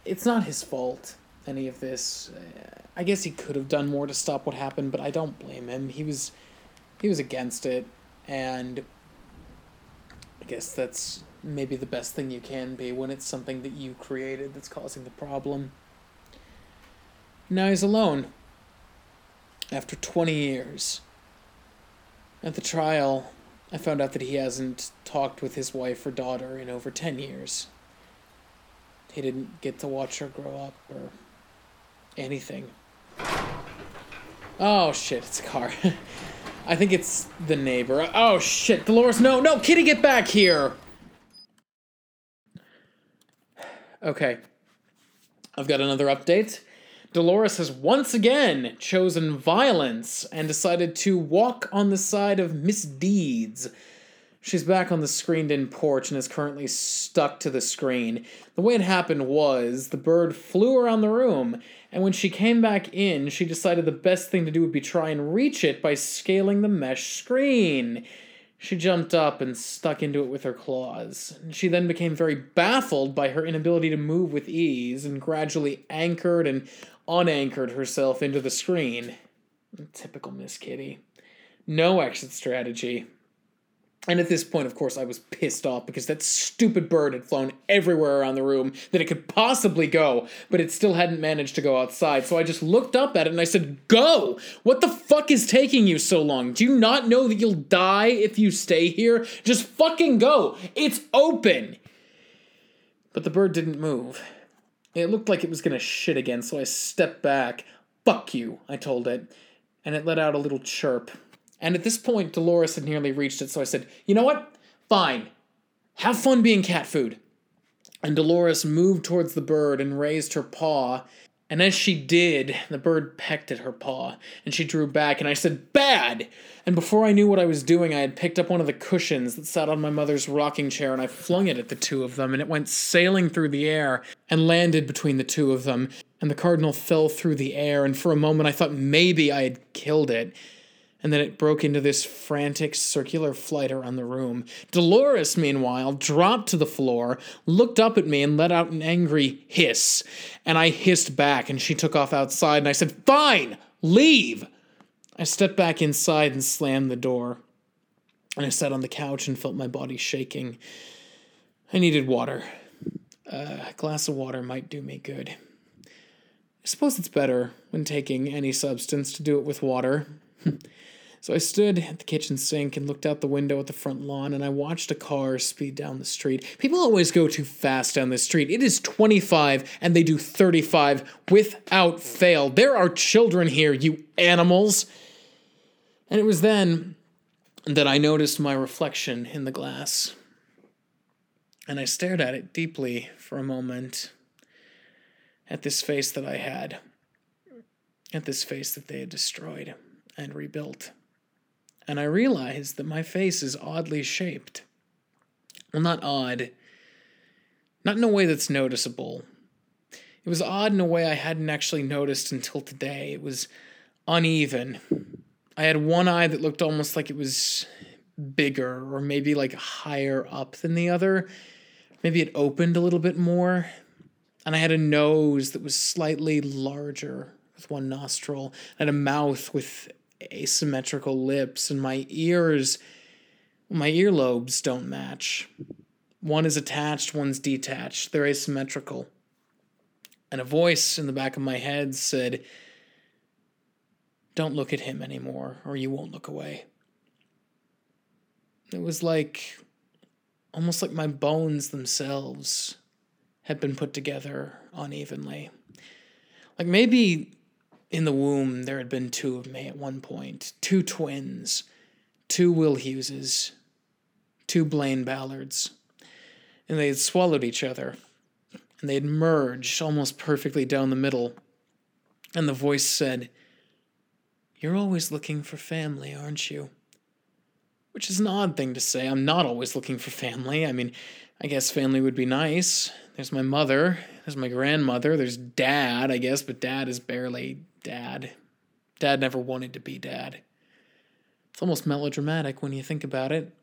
it's not his fault, any of this. I guess he could have done more to stop what happened, but I don't blame him. He was he was against it, and I guess that's maybe the best thing you can be when it's something that you created that's causing the problem. Now he's alone. After 20 years. At the trial, I found out that he hasn't talked with his wife or daughter in over 10 years. He didn't get to watch her grow up or anything. Oh shit, it's a car. I think it's the neighbor. Oh shit, Dolores, no, no, Kitty, get back here! Okay. I've got another update. Dolores has once again chosen violence and decided to walk on the side of misdeeds. She's back on the screened in porch and is currently stuck to the screen. The way it happened was the bird flew around the room, and when she came back in, she decided the best thing to do would be try and reach it by scaling the mesh screen. She jumped up and stuck into it with her claws. She then became very baffled by her inability to move with ease and gradually anchored and unanchored herself into the screen. Typical Miss Kitty. No exit strategy. And at this point, of course, I was pissed off because that stupid bird had flown everywhere around the room that it could possibly go, but it still hadn't managed to go outside. So I just looked up at it and I said, Go! What the fuck is taking you so long? Do you not know that you'll die if you stay here? Just fucking go! It's open! But the bird didn't move. It looked like it was gonna shit again, so I stepped back. Fuck you, I told it. And it let out a little chirp. And at this point, Dolores had nearly reached it, so I said, You know what? Fine. Have fun being cat food. And Dolores moved towards the bird and raised her paw. And as she did, the bird pecked at her paw, and she drew back, and I said, Bad! And before I knew what I was doing, I had picked up one of the cushions that sat on my mother's rocking chair, and I flung it at the two of them, and it went sailing through the air and landed between the two of them. And the cardinal fell through the air, and for a moment I thought maybe I had killed it and then it broke into this frantic circular flight around the room. Dolores, meanwhile, dropped to the floor, looked up at me, and let out an angry hiss. And I hissed back, and she took off outside, and I said, Fine, leave! I stepped back inside and slammed the door. And I sat on the couch and felt my body shaking. I needed water. A glass of water might do me good. I suppose it's better when taking any substance to do it with water. So I stood at the kitchen sink and looked out the window at the front lawn and I watched a car speed down the street. People always go too fast down the street. It is 25 and they do 35 without fail. There are children here, you animals. And it was then that I noticed my reflection in the glass. And I stared at it deeply for a moment. At this face that I had. At this face that they had destroyed and rebuilt and I realized that my face is oddly shaped. Well, not odd, not in a way that's noticeable. It was odd in a way I hadn't actually noticed until today. It was uneven. I had one eye that looked almost like it was bigger or maybe like higher up than the other. maybe it opened a little bit more. And I had a nose that was slightly larger with one nostril. Had a mouth with asymmetrical lips, and my ears, my earlobes don't match. One is attached, one's detached. They're asymmetrical. And a voice in the back of my head said, Don't look at him anymore, or you won't look away. It was like almost like my bones themselves had been put together unevenly. Like maybe in the womb there had been two of me at one point two twins, two Will Hugheses, two Blaine Ballards. And they had swallowed each other. And they had merged almost perfectly down the middle. And the voice said, You're always looking for family, aren't you? which is an odd thing to say. I'm not always looking for family. I mean, I guess family would be nice. There's my mother, there's my grandmother, there's dad, I guess, but dad is barely dad. Dad never wanted to be dad. It's almost melodramatic when you think about it.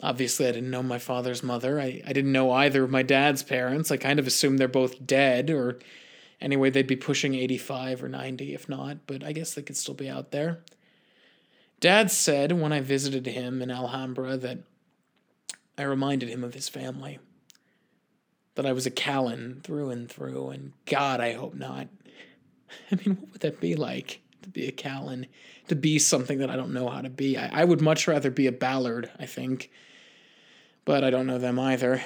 Obviously, I didn't know my father's mother. I, I didn't know either of my dad's parents. I kind of assumed they're both dead, or anyway, they'd be pushing 85 or 90 if not, but I guess they could still be out there. Dad said when I visited him in Alhambra that I reminded him of his family. That I was a Callan through and through, and God, I hope not. I mean, what would that be like to be a Callan? To be something that I don't know how to be? I, I would much rather be a Ballard, I think. But I don't know them either.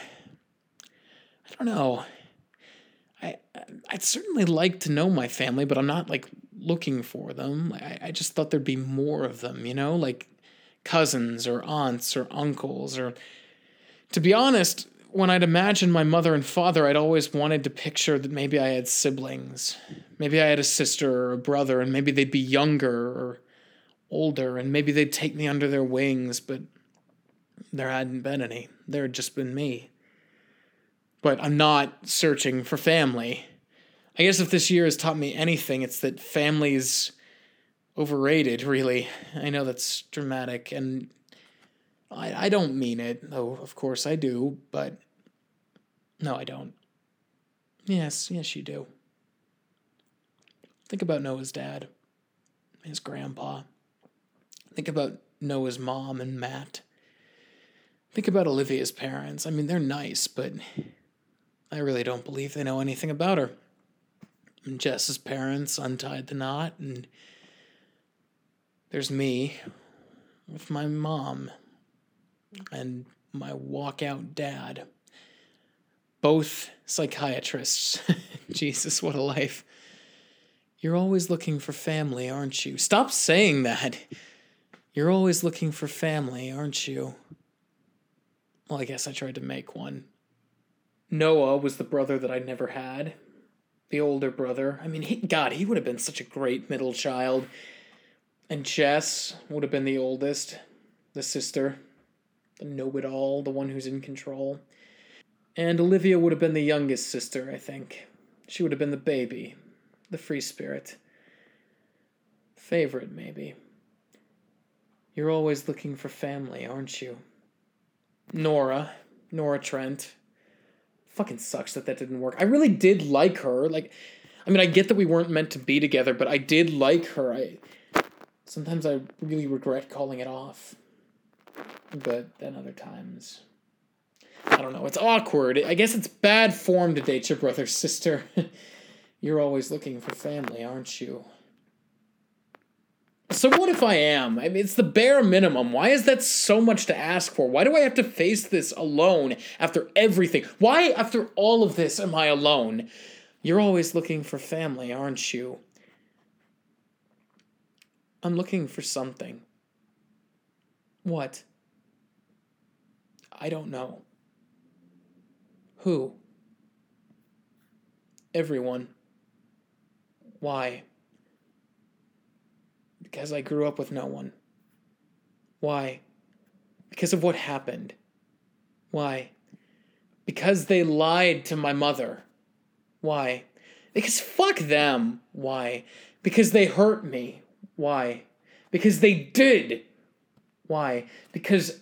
I don't know. I I'd certainly like to know my family, but I'm not like looking for them. I, I just thought there'd be more of them, you know, like cousins or aunts or uncles or to be honest, when I'd imagined my mother and father, I'd always wanted to picture that maybe I had siblings. Maybe I had a sister or a brother, and maybe they'd be younger or older, and maybe they'd take me under their wings, but there hadn't been any. There had just been me. But I'm not searching for family. I guess if this year has taught me anything, it's that family's overrated, really. I know that's dramatic, and I, I don't mean it, though of course I do, but no, I don't. Yes, yes, you do. Think about Noah's dad, his grandpa. Think about Noah's mom and Matt. Think about Olivia's parents. I mean, they're nice, but I really don't believe they know anything about her. And Jess's parents untied the knot, and there's me with my mom and my walkout dad. Both psychiatrists. Jesus, what a life. You're always looking for family, aren't you? Stop saying that. You're always looking for family, aren't you? Well, I guess I tried to make one. Noah was the brother that I never had the older brother. I mean, he, God, he would have been such a great middle child. And Jess would have been the oldest, the sister, the know it all, the one who's in control. And Olivia would have been the youngest sister, I think. She would have been the baby, the free spirit. Favorite, maybe. You're always looking for family, aren't you? Nora, Nora Trent, fucking sucks that that didn't work. I really did like her. Like, I mean, I get that we weren't meant to be together, but I did like her. I sometimes I really regret calling it off, but then other times, I don't know. It's awkward. I guess it's bad form to date your brother's sister. You're always looking for family, aren't you? So what if I am? I mean, it's the bare minimum. Why is that so much to ask for? Why do I have to face this alone after everything? Why, after all of this, am I alone? You're always looking for family, aren't you? I'm looking for something. What? I don't know. Who? Everyone. Why? Because I grew up with no one. Why? Because of what happened. Why? Because they lied to my mother. Why? Because fuck them. Why? Because they hurt me. Why? Because they did. Why? Because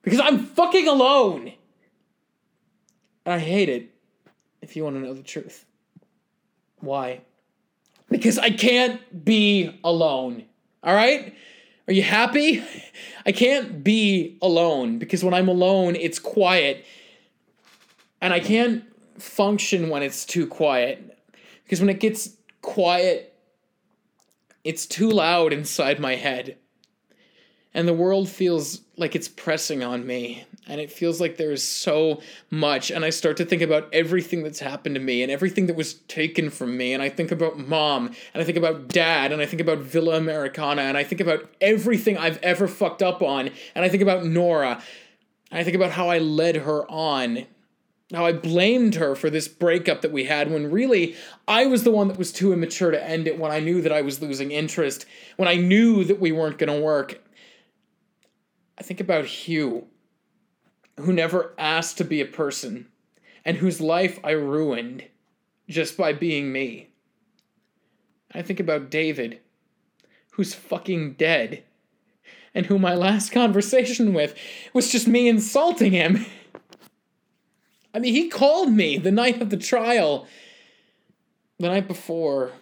because I'm fucking alone. I hate it, if you want to know the truth. Why? Because I can't be alone. All right? Are you happy? I can't be alone because when I'm alone, it's quiet. And I can't function when it's too quiet. Because when it gets quiet, it's too loud inside my head. And the world feels like it's pressing on me and it feels like there is so much and i start to think about everything that's happened to me and everything that was taken from me and i think about mom and i think about dad and i think about villa americana and i think about everything i've ever fucked up on and i think about nora and i think about how i led her on how I blamed her for this breakup that we had when really I was the one that was too immature to end it when I knew that I was losing interest, when I knew that we weren't going to work. I think about Hugh who never asked to be a person and whose life I ruined just by being me. I think about David, who's fucking dead, and who my last conversation with was just me insulting him. I mean, he called me the night of the trial, the night before.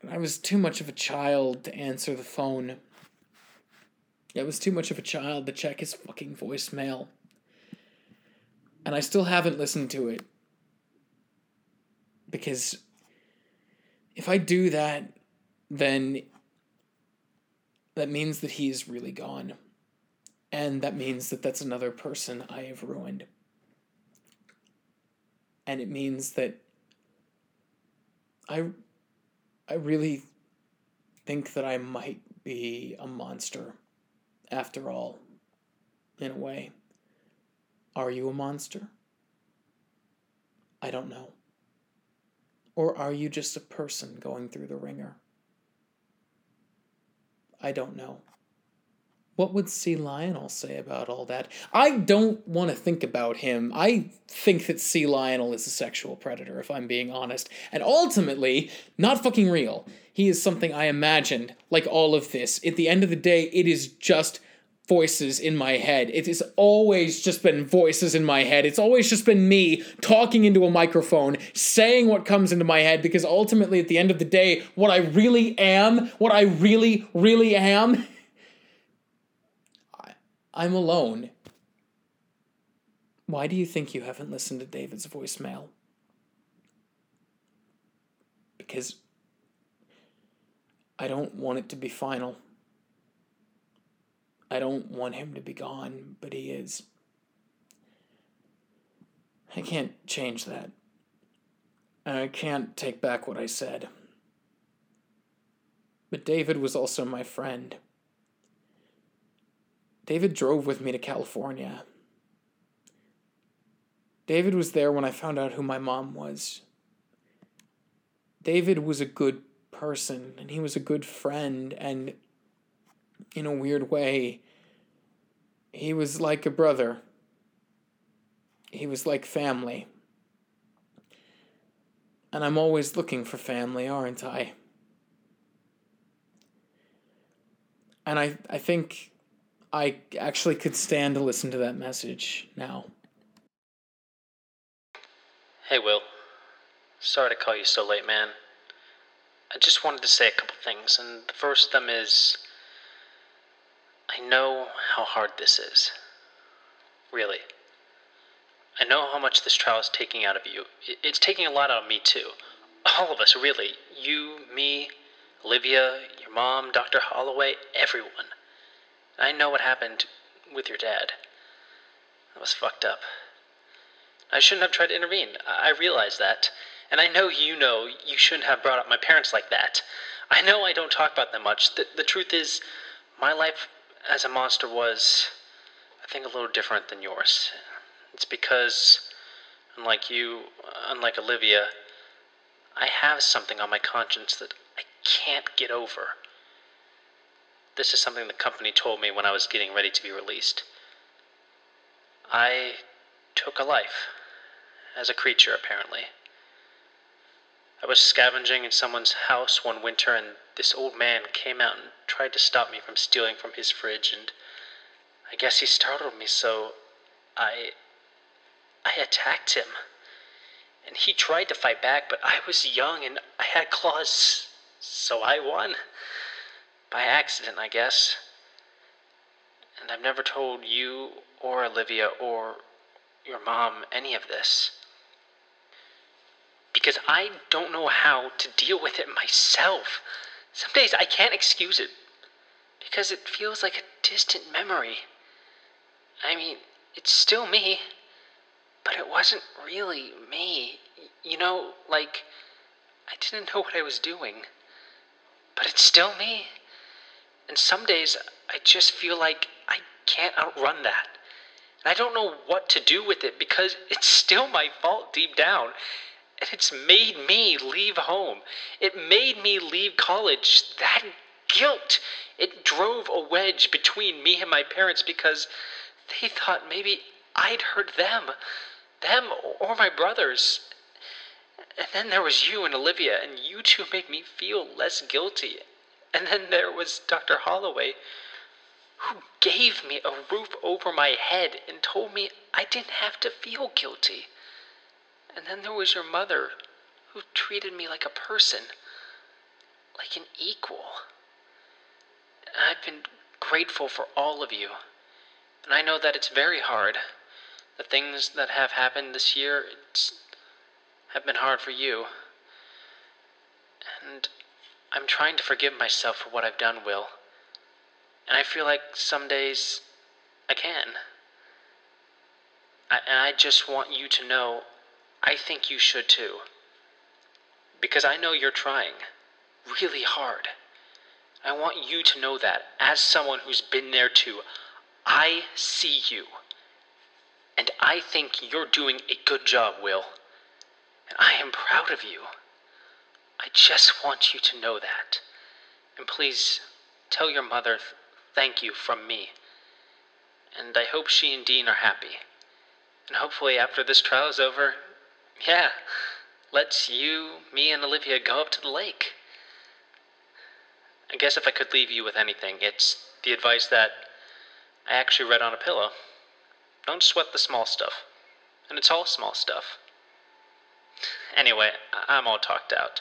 And I was too much of a child to answer the phone. I was too much of a child to check his fucking voicemail. And I still haven't listened to it. Because if I do that, then that means that he's really gone. And that means that that's another person I have ruined. And it means that I I really think that I might be a monster after all, in a way. Are you a monster? I don't know. Or are you just a person going through the wringer? I don't know. What would Sea Lionel say about all that? I don't want to think about him. I think that Sea Lionel is a sexual predator, if I'm being honest. And ultimately, not fucking real. He is something I imagined, like all of this. At the end of the day, it is just voices in my head. It has always just been voices in my head. It's always just been me talking into a microphone, saying what comes into my head, because ultimately, at the end of the day, what I really am, what I really, really am, I'm alone. Why do you think you haven't listened to David's voicemail? Because I don't want it to be final. I don't want him to be gone, but he is. I can't change that. I can't take back what I said. But David was also my friend. David drove with me to California. David was there when I found out who my mom was. David was a good person and he was a good friend and in a weird way, he was like a brother. He was like family. And I'm always looking for family, aren't I? And I, I think I actually could stand to listen to that message now. Hey, Will. Sorry to call you so late, man. I just wanted to say a couple things, and the first of them is I know how hard this is. Really. I know how much this trial is taking out of you. It's taking a lot out of me, too. All of us, really. You, me, Olivia, your mom, Dr. Holloway, everyone. I know what happened with your dad. That was fucked up. I shouldn't have tried to intervene. I realize that. And I know you know you shouldn't have brought up my parents like that. I know I don't talk about them much. The, the truth is, my life as a monster was, I think, a little different than yours. It's because, unlike you, unlike Olivia, I have something on my conscience that I can't get over. This is something the company told me when I was getting ready to be released. I took a life, as a creature, apparently. I was scavenging in someone's house one winter, and this old man came out and tried to stop me from stealing from his fridge, and I guess he startled me, so I. I attacked him. And he tried to fight back, but I was young and I had claws, so I won. By accident, I guess. And I've never told you or Olivia or your mom any of this. Because I don't know how to deal with it myself. Some days I can't excuse it because it feels like a distant memory. I mean, it's still me, but it wasn't really me. You know, like, I didn't know what I was doing, but it's still me. And some days I just feel like I can't outrun that. And I don't know what to do with it because it's still my fault deep down. And it's made me leave home. It made me leave college. That guilt, it drove a wedge between me and my parents because they thought maybe I'd hurt them, them or my brothers. And then there was you and Olivia, and you two made me feel less guilty. And then there was Dr. Holloway, who gave me a roof over my head and told me I didn't have to feel guilty. And then there was your mother, who treated me like a person, like an equal. I've been grateful for all of you. And I know that it's very hard. The things that have happened this year have been hard for you. And I'm trying to forgive myself for what I've done, Will. And I feel like some days I can. I, and I just want you to know I think you should too. Because I know you're trying really hard. I want you to know that as someone who's been there too. I see you. And I think you're doing a good job, Will. And I am proud of you. I just want you to know that. And please tell your mother thank you from me. And I hope she and Dean are happy. And hopefully, after this trial is over, yeah, let's you, me, and Olivia go up to the lake. I guess if I could leave you with anything, it's the advice that I actually read on a pillow. Don't sweat the small stuff. And it's all small stuff. Anyway, I'm all talked out,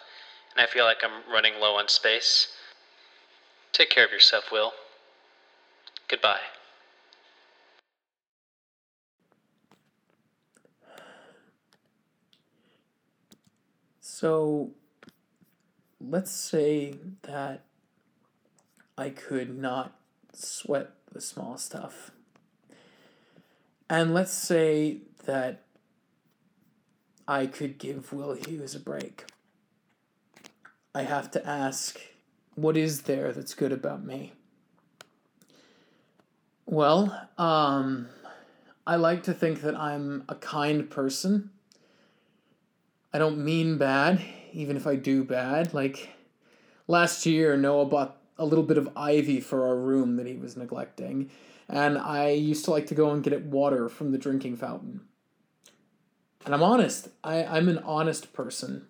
and I feel like I'm running low on space. Take care of yourself, Will. Goodbye. So, let's say that I could not sweat the small stuff. And let's say that I could give Will Hughes a break. I have to ask, what is there that's good about me? Well, um, I like to think that I'm a kind person. I don't mean bad, even if I do bad. Like last year, Noah bought a little bit of ivy for our room that he was neglecting, and I used to like to go and get it water from the drinking fountain. And I'm honest, I, I'm an honest person.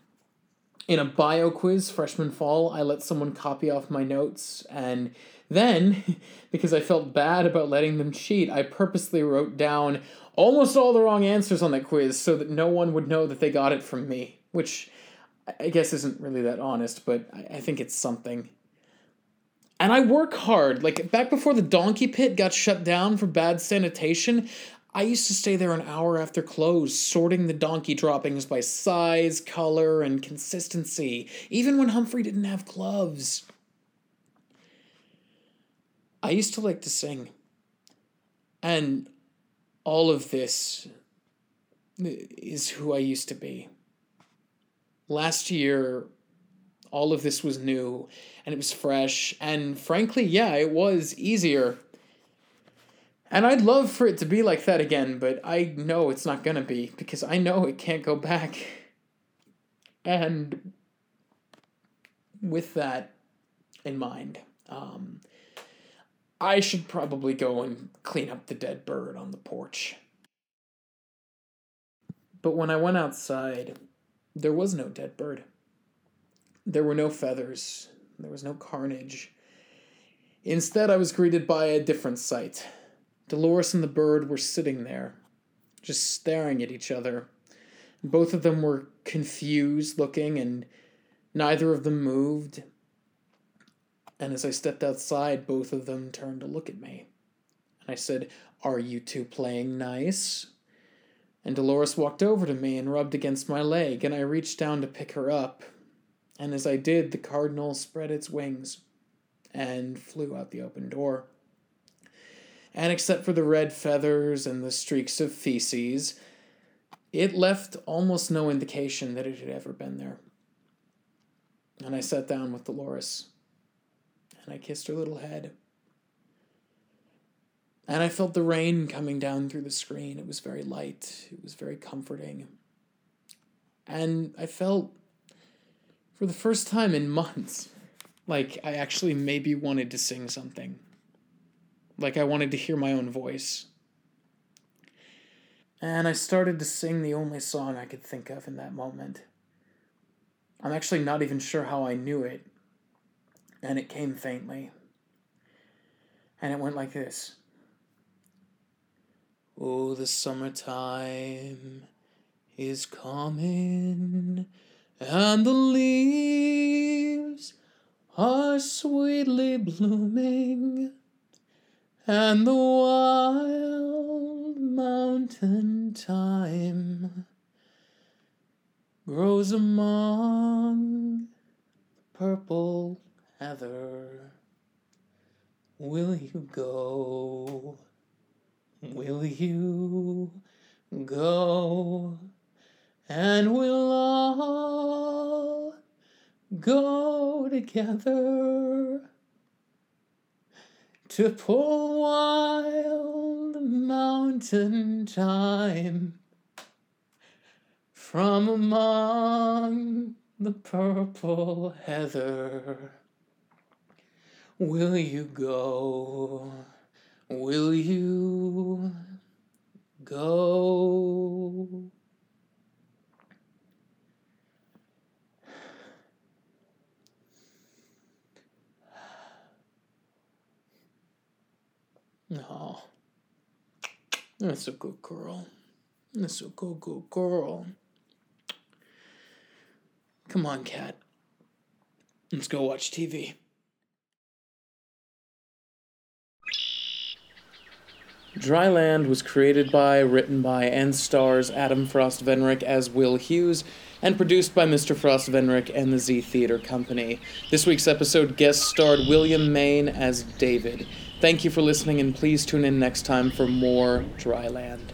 In a bio quiz freshman fall, I let someone copy off my notes, and then, because I felt bad about letting them cheat, I purposely wrote down almost all the wrong answers on that quiz so that no one would know that they got it from me, which I guess isn't really that honest, but I, think it's something and I work hard. Like back before the donkey pit got shut down for bad sanitation, I used to stay there an hour after close, sorting the donkey droppings by size, color, and consistency, even when Humphrey didn't have gloves. I used to like to sing. And all of this is who I used to be. Last year, all of this was new and it was fresh. And frankly, yeah, it was easier. And I'd love for it to be like that again, but I know it's not gonna be because I know it can't go back. And with that in mind, um, I should probably go and clean up the dead bird on the porch. But when I went outside, there was no dead bird. There were no feathers, there was no carnage. Instead, I was greeted by a different sight. Dolores and the bird were sitting there, just staring at each other. Both of them were confused looking, and neither of them moved. And as I stepped outside, both of them turned to look at me. And I said, Are you two playing nice? And Dolores walked over to me and rubbed against my leg, and I reached down to pick her up. And as I did, the cardinal spread its wings and flew out the open door. And except for the red feathers and the streaks of feces, it left almost no indication that it had ever been there. And I sat down with Dolores, and I kissed her little head. And I felt the rain coming down through the screen. It was very light, it was very comforting. And I felt, for the first time in months, like I actually maybe wanted to sing something. Like I wanted to hear my own voice. And I started to sing the only song I could think of in that moment. I'm actually not even sure how I knew it, and it came faintly. And it went like this Oh, the summertime is coming, and the leaves are sweetly blooming, and the wild mountain thyme grows among purple heather. Will you go? Will you go? And we'll all go together to pull wild mountain thyme from among the purple heather. Will you go? Will you go? No. That's a good girl. That's a good, good girl. Come on, cat. Let's go watch TV. Dryland was created by, written by, and stars Adam Frost Venrick as Will Hughes, and produced by Mr. Frost Venrick and the Z Theater Company. This week's episode guest starred William Main as David. Thank you for listening, and please tune in next time for more Dryland.